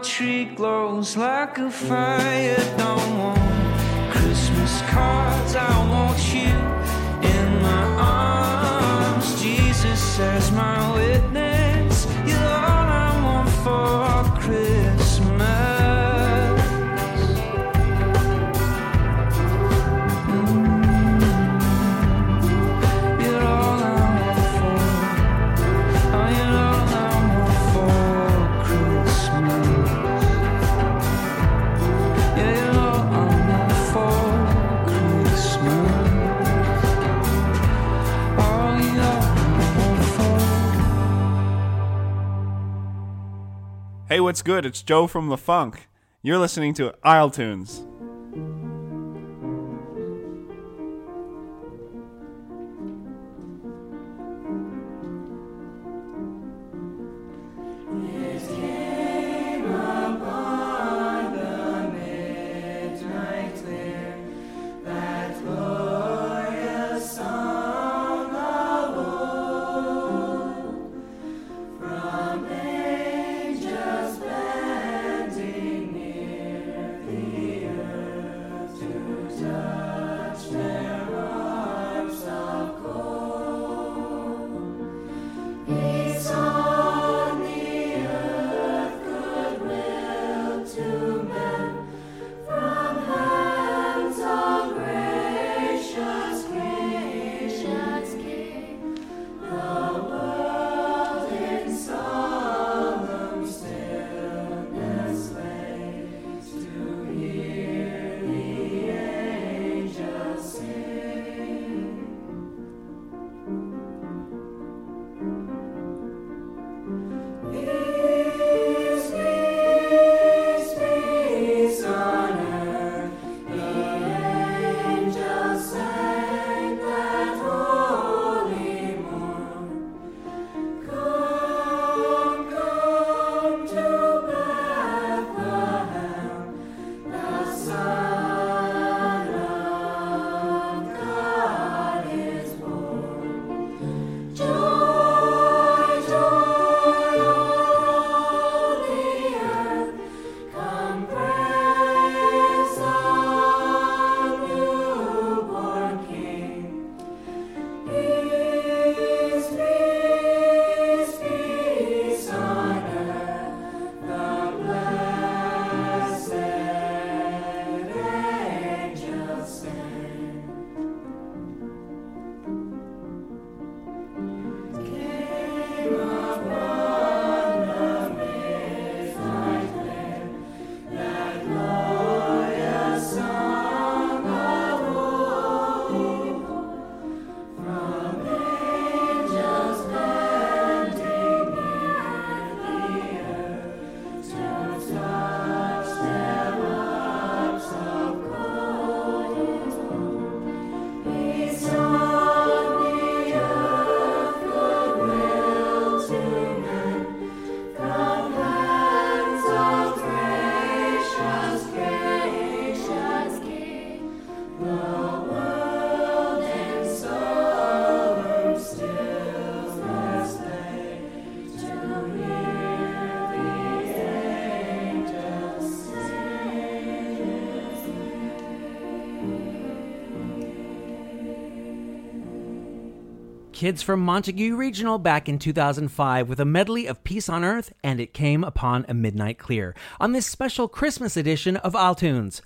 Tree glows like a fire. Don't want Christmas cards, I want you in my arms. Jesus as my witness, you're all I want for Christmas. Hey, what's good? It's Joe from The Funk. You're listening to Isle Tunes. Kids from Montague Regional back in 2005 with a medley of Peace on Earth and It Came Upon a Midnight Clear on this special Christmas edition of Isle Tunes.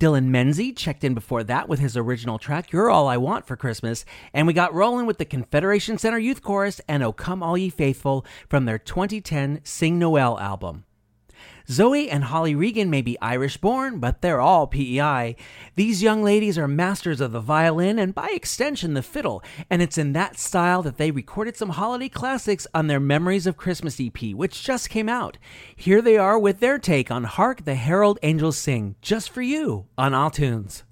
Dylan Menzie checked in before that with his original track, You're All I Want for Christmas, and we got rolling with the Confederation Center Youth Chorus and O Come All Ye Faithful from their 2010 Sing Noel album. Zoe and Holly Regan may be Irish born, but they're all PEI. These young ladies are masters of the violin and, by extension, the fiddle, and it's in that style that they recorded some holiday classics on their Memories of Christmas EP, which just came out. Here they are with their take on Hark the Herald Angels Sing, just for you, on Isle Tunes.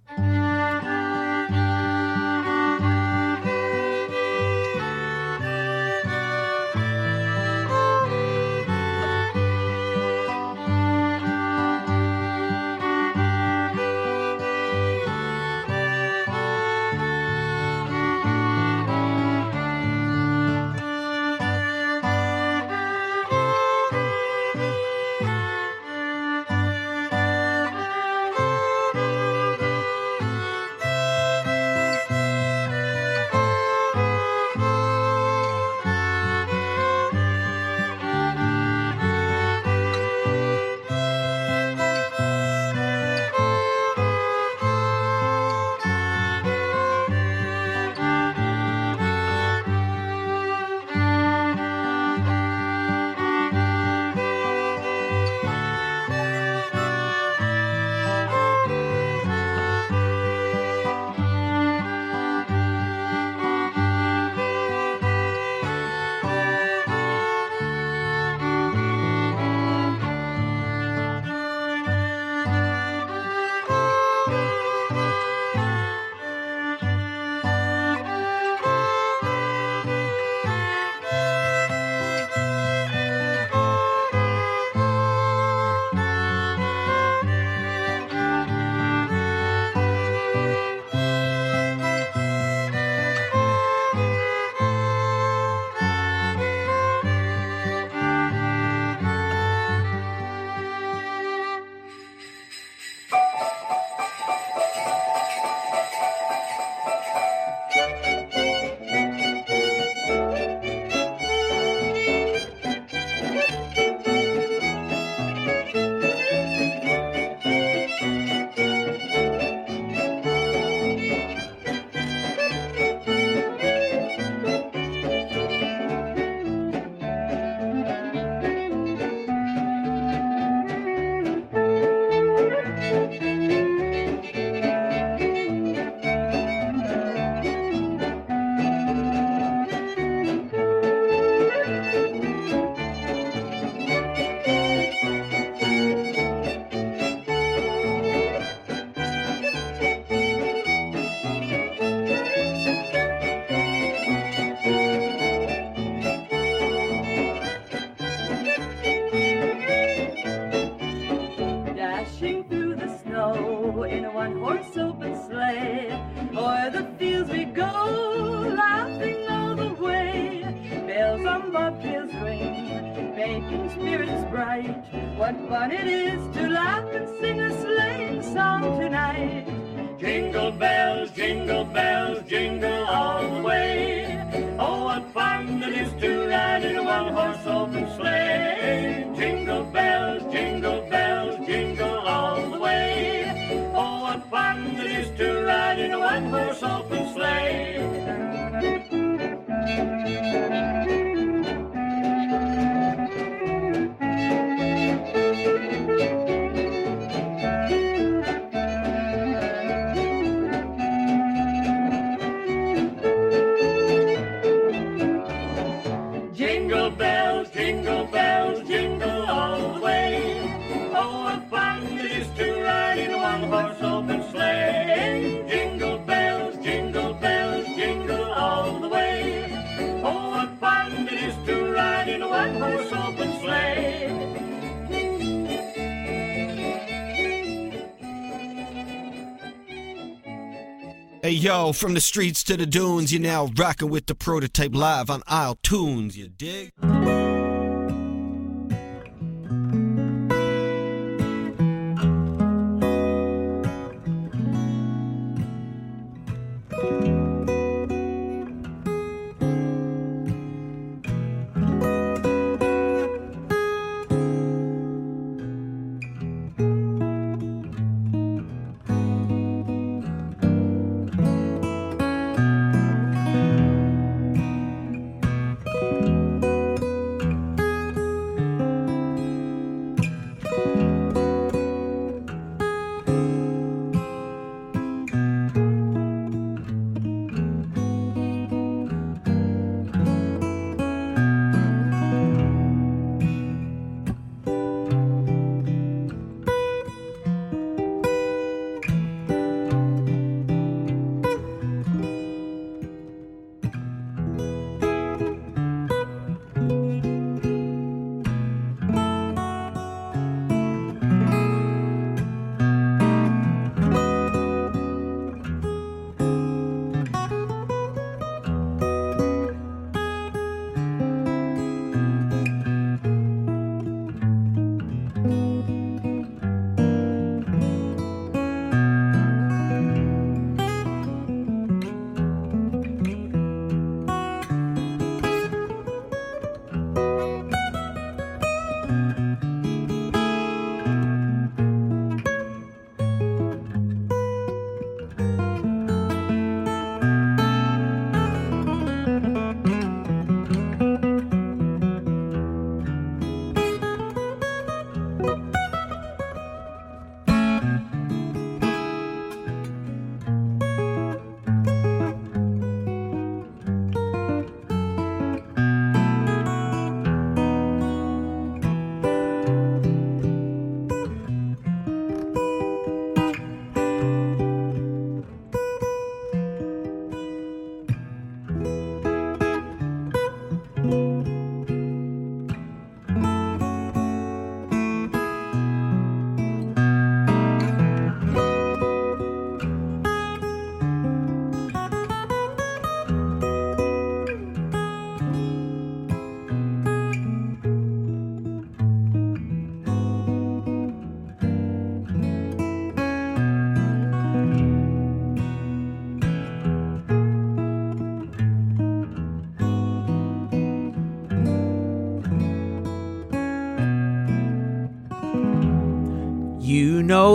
From the streets to the dunes, you're now rocking with the prototype live on Isle Tunes, you dig?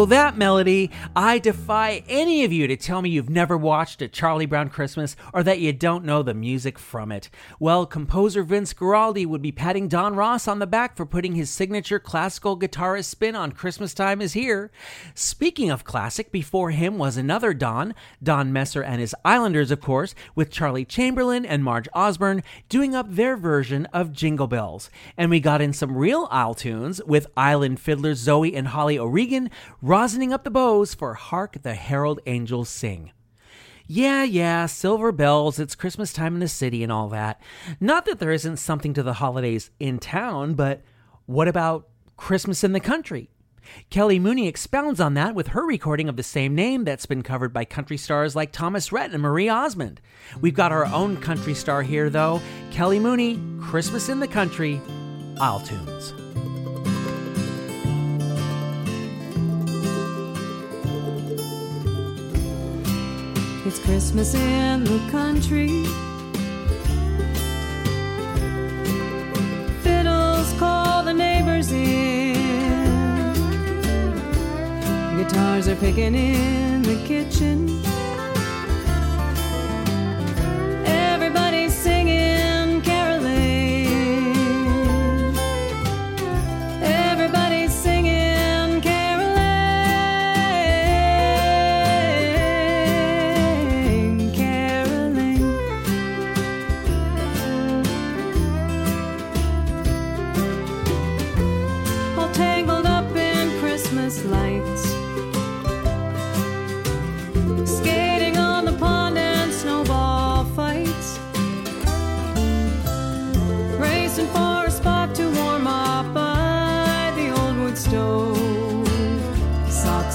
That melody. I defy any of you to tell me you've never watched a Charlie Brown Christmas or that you don't know the music from it. Well, composer Vince Guaraldi would be patting Don Ross on the back for putting his signature classical guitarist spin on Christmas Time is Here. Speaking of classic, before him was another Don, Don Messer and his Islanders, of course, with Charlie Chamberlain and Marg Osburne doing up their version of Jingle Bells. And we got in some real Isle tunes with Island fiddlers Zoe and Holly O'Regan rosining up the bows for Hark the Herald Angels Sing. Yeah, yeah, silver bells, it's Christmas time in the city and all that. Not that there isn't something to the holidays in town, but what about Christmas in the country? Kelly Mooney expounds on that with her recording of the same name that's been covered by country stars like Thomas Rhett and Marie Osmond. We've got our own country star here, though Kelly Mooney, Christmas in the Country, Isle Tunes. It's Christmas in the country. Fiddles call the neighbors in. Guitars are picking in the kitchen. Everybody's singing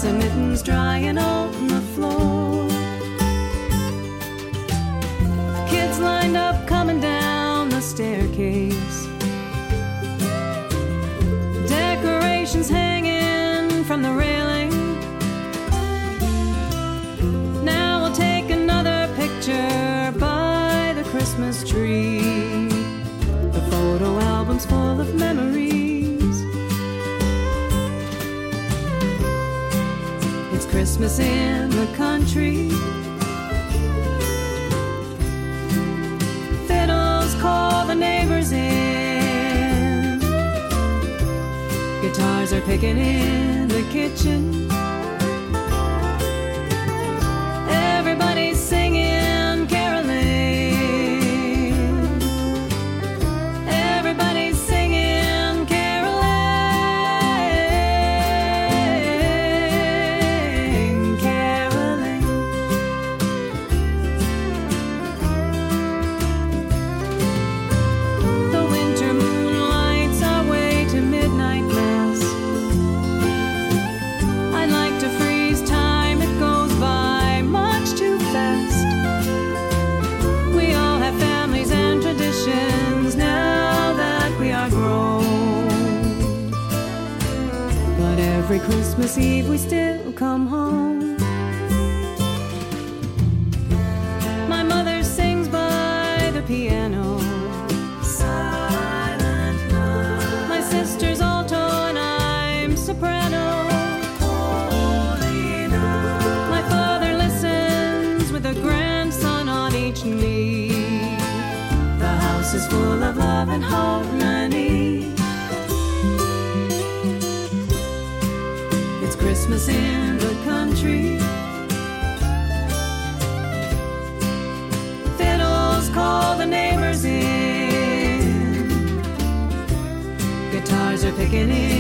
And mittens drying on the floor. Christmas in the country. Fiddles call the neighbors in. Guitars are picking in the kitchen. Everybody's singing Christmas Eve we still come home. My mother sings by the piano. Silent night. My sister's alto and I'm soprano. My father listens with a grandson on each knee. The house is full of love and harmony. Guitars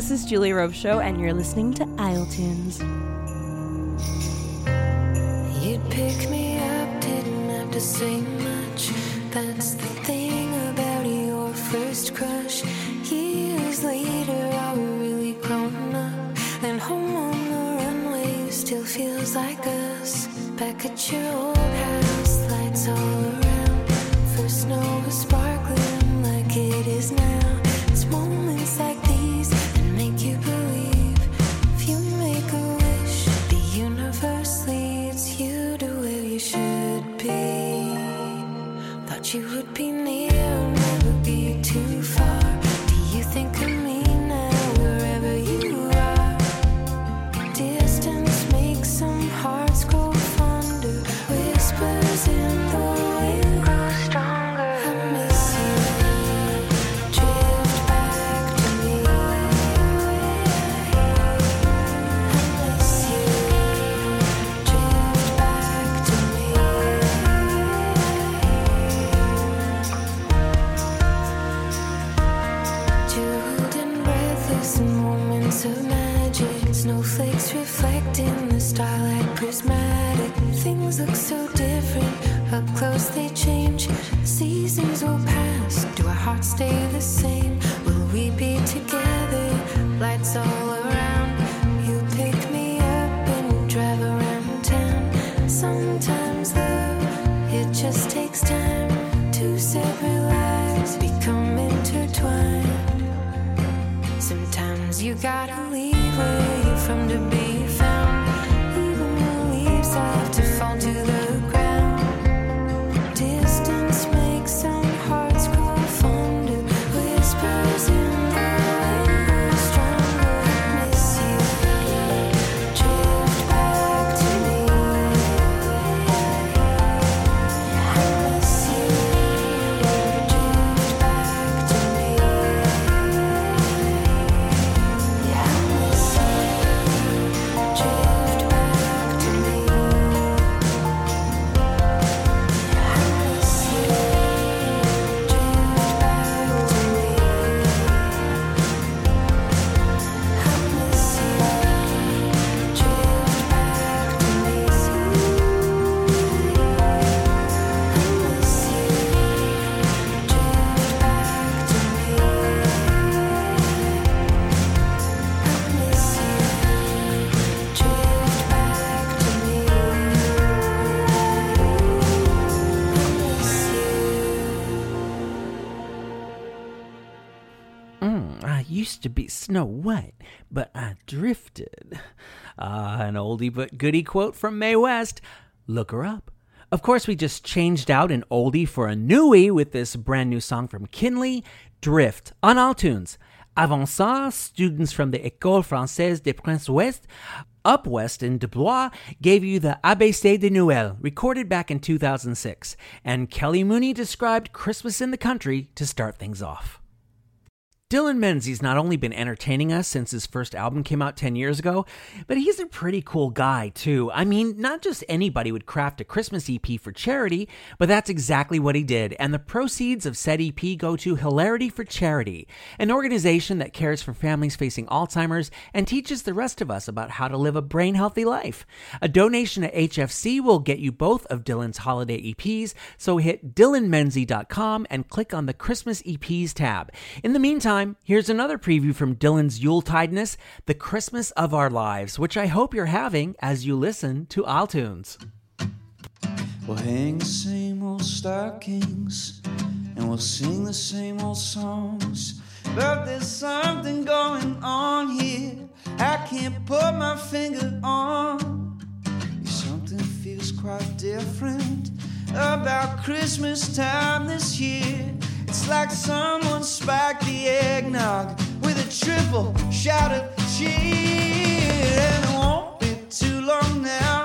this is Julie Robichaud, and you're listening to Isle Tunes. Snow White, but I drifted. Ah, an oldie but goodie quote from Mae West. Look her up. Of course, we just changed out an oldie for a newie with this brand new song from Kinley, Drift, on Isle Tunes. Avant ça, students from the École Française des Princes Ouest up west in DeBlois gave you the ABC de Noël, recorded back in 2006, and Kelly Mooney described Christmas in the country to start things off. Dylan Menzie's not only been entertaining us since his first album came out 10 years ago, but he's a pretty cool guy too. I mean, not just anybody would craft a Christmas EP for charity, but that's exactly what he did. And the proceeds of said EP go to Hilarity for Charity, an organization that cares for families facing Alzheimer's and teaches the rest of us about how to live a brain healthy life. A donation to HFC will get you both of Dylan's holiday EPs, so hit dylanmenzie.com and click on the Christmas EPs tab. In the meantime, here's another preview from Dylan's Yuletideness, The Christmas of Our Lives, which I hope you're having as you listen to Isle Tunes. We'll hang the same old stockings and we'll sing the same old songs. But there's something going on here I can't put my finger on. Something feels quite different about Christmas time this year. It's like someone spiked the eggnog with a triple shot of cheer. And it won't be too long now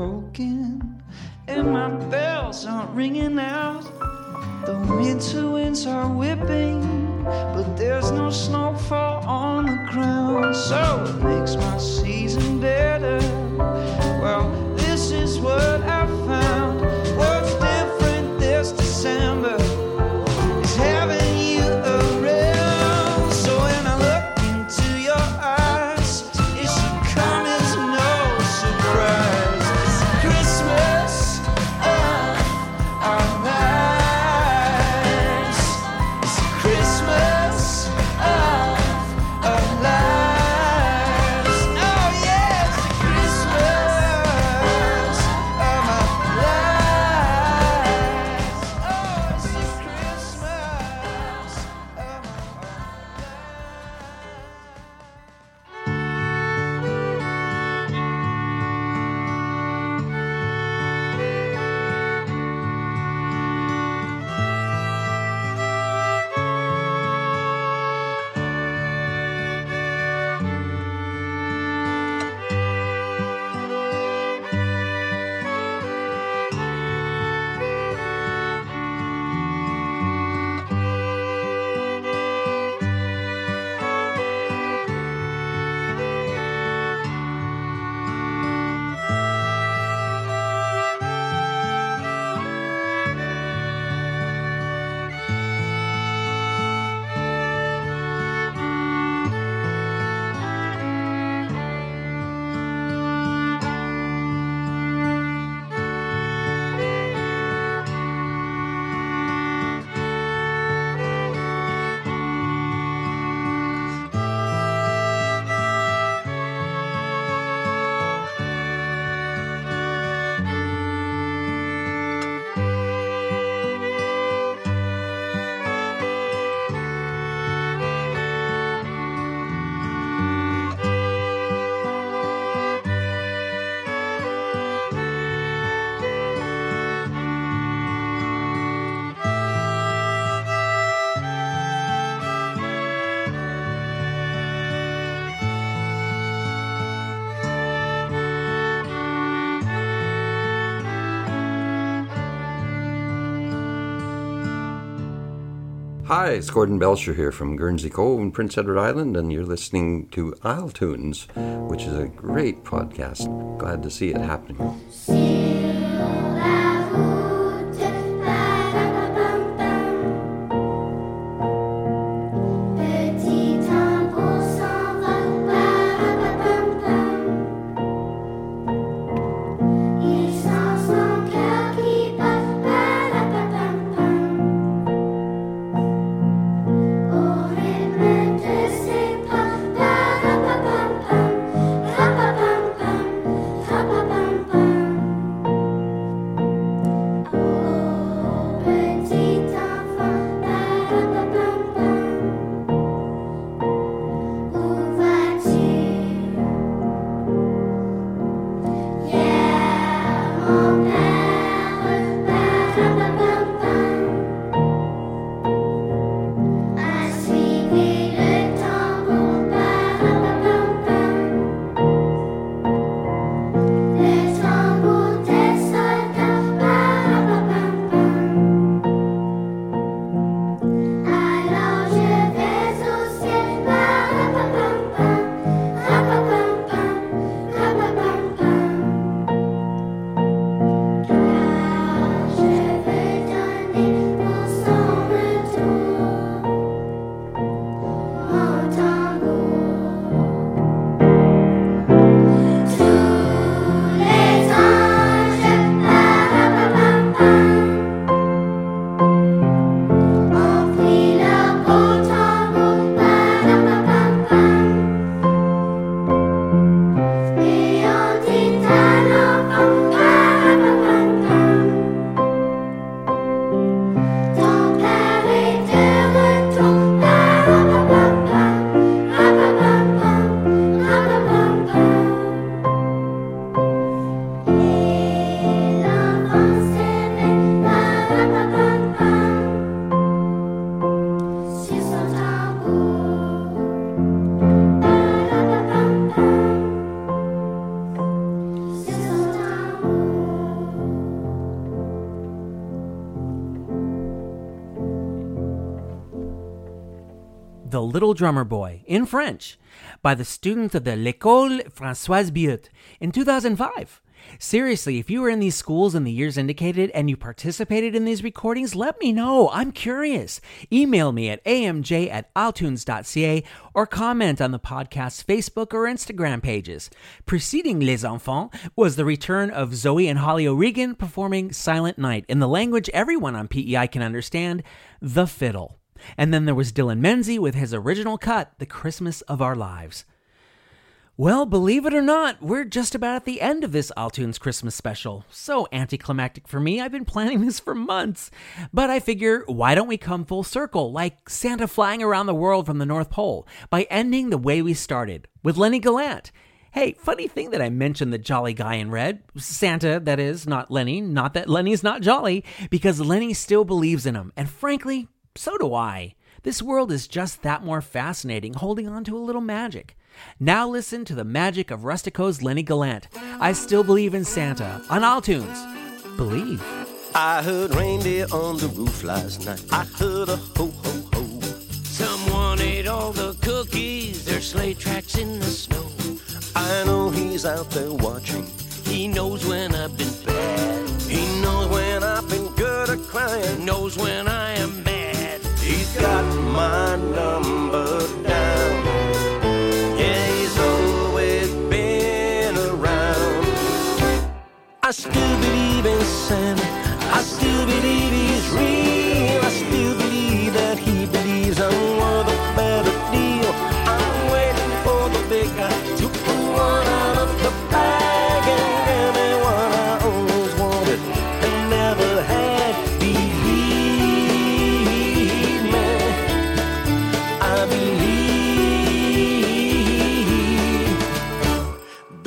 broken and my bells aren't ringing out. The winter winds are whipping, but there's no snowfall on the ground, so it makes my season better. Well, this is what I Hi, it's Gordon Belcher here from Guernsey Cove in Prince Edward Island, and you're listening to Isle Tunes, which is a great podcast. Glad to see it happening. Little Drummer Boy, in French, by the students of the L'École François-Buote in 2005. Seriously, if you were in these schools in the years indicated and you participated in these recordings, let me know. I'm curious. Email me at amj at isletunes.ca or comment on the podcast's Facebook or Instagram pages. Preceding Les Enfants was the return of Zoe and Holly O'Regan performing Silent Night in the language everyone on PEI can understand, the fiddle. And then there was Dylan Menzie with his original cut, The Christmas of Our Lives. Well, believe it or not, we're just about at the end of this Isle Tunes Christmas special. So anticlimactic for me, I've been planning this for months. But I figure, why don't we come full circle, like Santa flying around the world from the North Pole, by ending the way we started, with Lennie Gallant. Hey, funny thing that I mentioned the jolly guy in red. Santa, that is, not Lennie. Not that Lennie's not jolly, because Lennie still believes in him. And frankly, so do I. This world is just that more fascinating, holding on to a little magic. Now listen to the magic of Rustico's Lennie Gallant. I still believe in Santa on Isle Tunes. Believe. I heard reindeer on the roof last night. I heard a ho ho ho. Someone ate all the cookies. There's sleigh tracks in the snow. I know he's out there watching. He knows when I've been bad. He knows when I've been good at crying. Knows when I am mad. He's got my number down. Yeah, he's always been around. I still believe in Santa. I still believe he's real. I still believe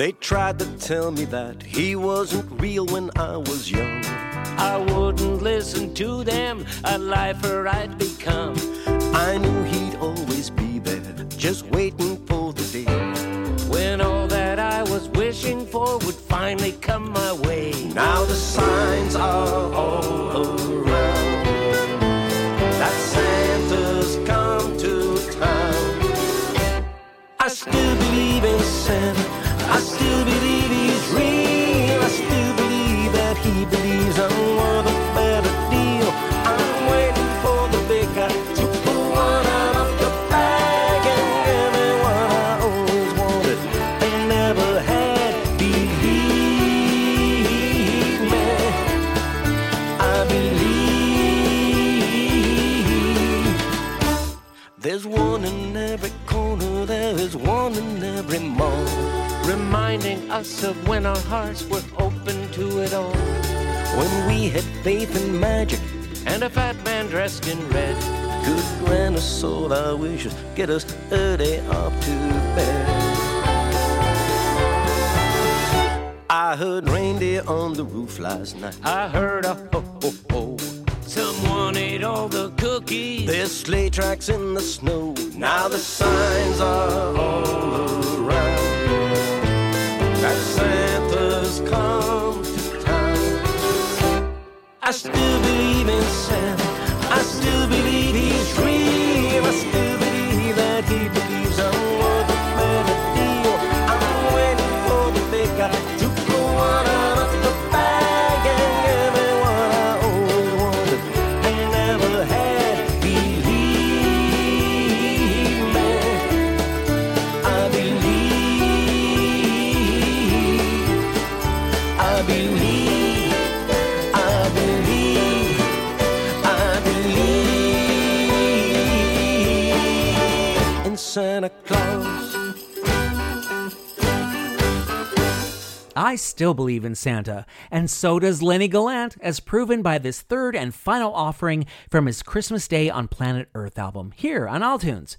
They tried to tell me that he wasn't real when I was young. I wouldn't listen to them. A lifer I'd become. I knew he'd always be there, just waiting for the day. When all that I was wishing for would finally come my way. Now the signs are all around that Santa's come to town. I still believe in Santa. Us of when our hearts were open to it all. When we had faith in magic And a fat man dressed in red. Good grant us all our wishes, get us early up to bed. I heard reindeer on the roof last night. I heard a ho ho ho. Someone ate all the cookies. There's sleigh tracks in the snow. Now the signs are all around Santa's come to town. I still believe in Santa. I still believe he's real. I still I still believe in Santa, and so does Lennie Gallant, as proven by this third and final offering from his Christmas Day on Planet Earth album, here on Isle Tunes.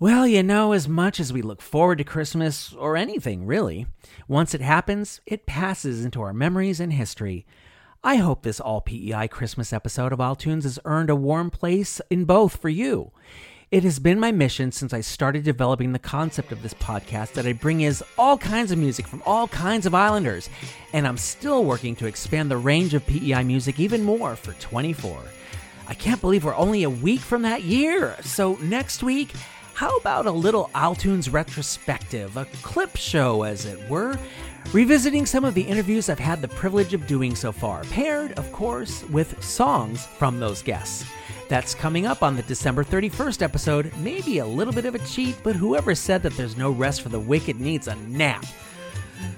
Well, you know, as much as we look forward to Christmas, or anything really, once it happens, it passes into our memories and history. I hope this all PEI Christmas episode of Isle Tunes has earned a warm place in both for you. It has been my mission since I started developing the concept of this podcast that I bring is all kinds of music from all kinds of islanders, and I'm still working to expand the range of PEI music even more for 24. I can't believe we're only a week from that year. So, next week, how about a little Isle Tunes retrospective, a clip show, as it were, revisiting some of the interviews I've had the privilege of doing so far, paired, of course, with songs from those guests. That's coming up on the December 31st episode. Maybe a little bit of a cheat, but whoever said that there's no rest for the wicked needs a nap.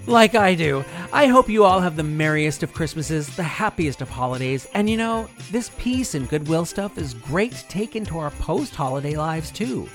Like I do, I hope you all have the merriest of Christmases, the happiest of holidays, and you know, this peace and goodwill stuff is great to take into our post holiday lives too.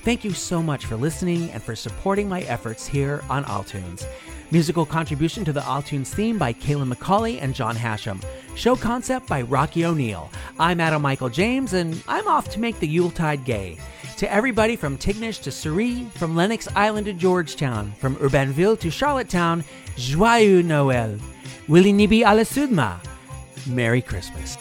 Thank you so much for listening and for supporting my efforts here on Isle Tunes. Musical contribution to the Isle Tunes theme by Kaylin McCauley and John Hashem. Show concept by Rocky O'Neill. I'm Adam Michael James, and I'm off to make the Yuletide gay. To everybody from Tignish to Souris, from Lennox Island to Georgetown, from Urbanville to Charlottetown, Joyeux Noël. Willy Nibi à la Sudma. Merry Christmas.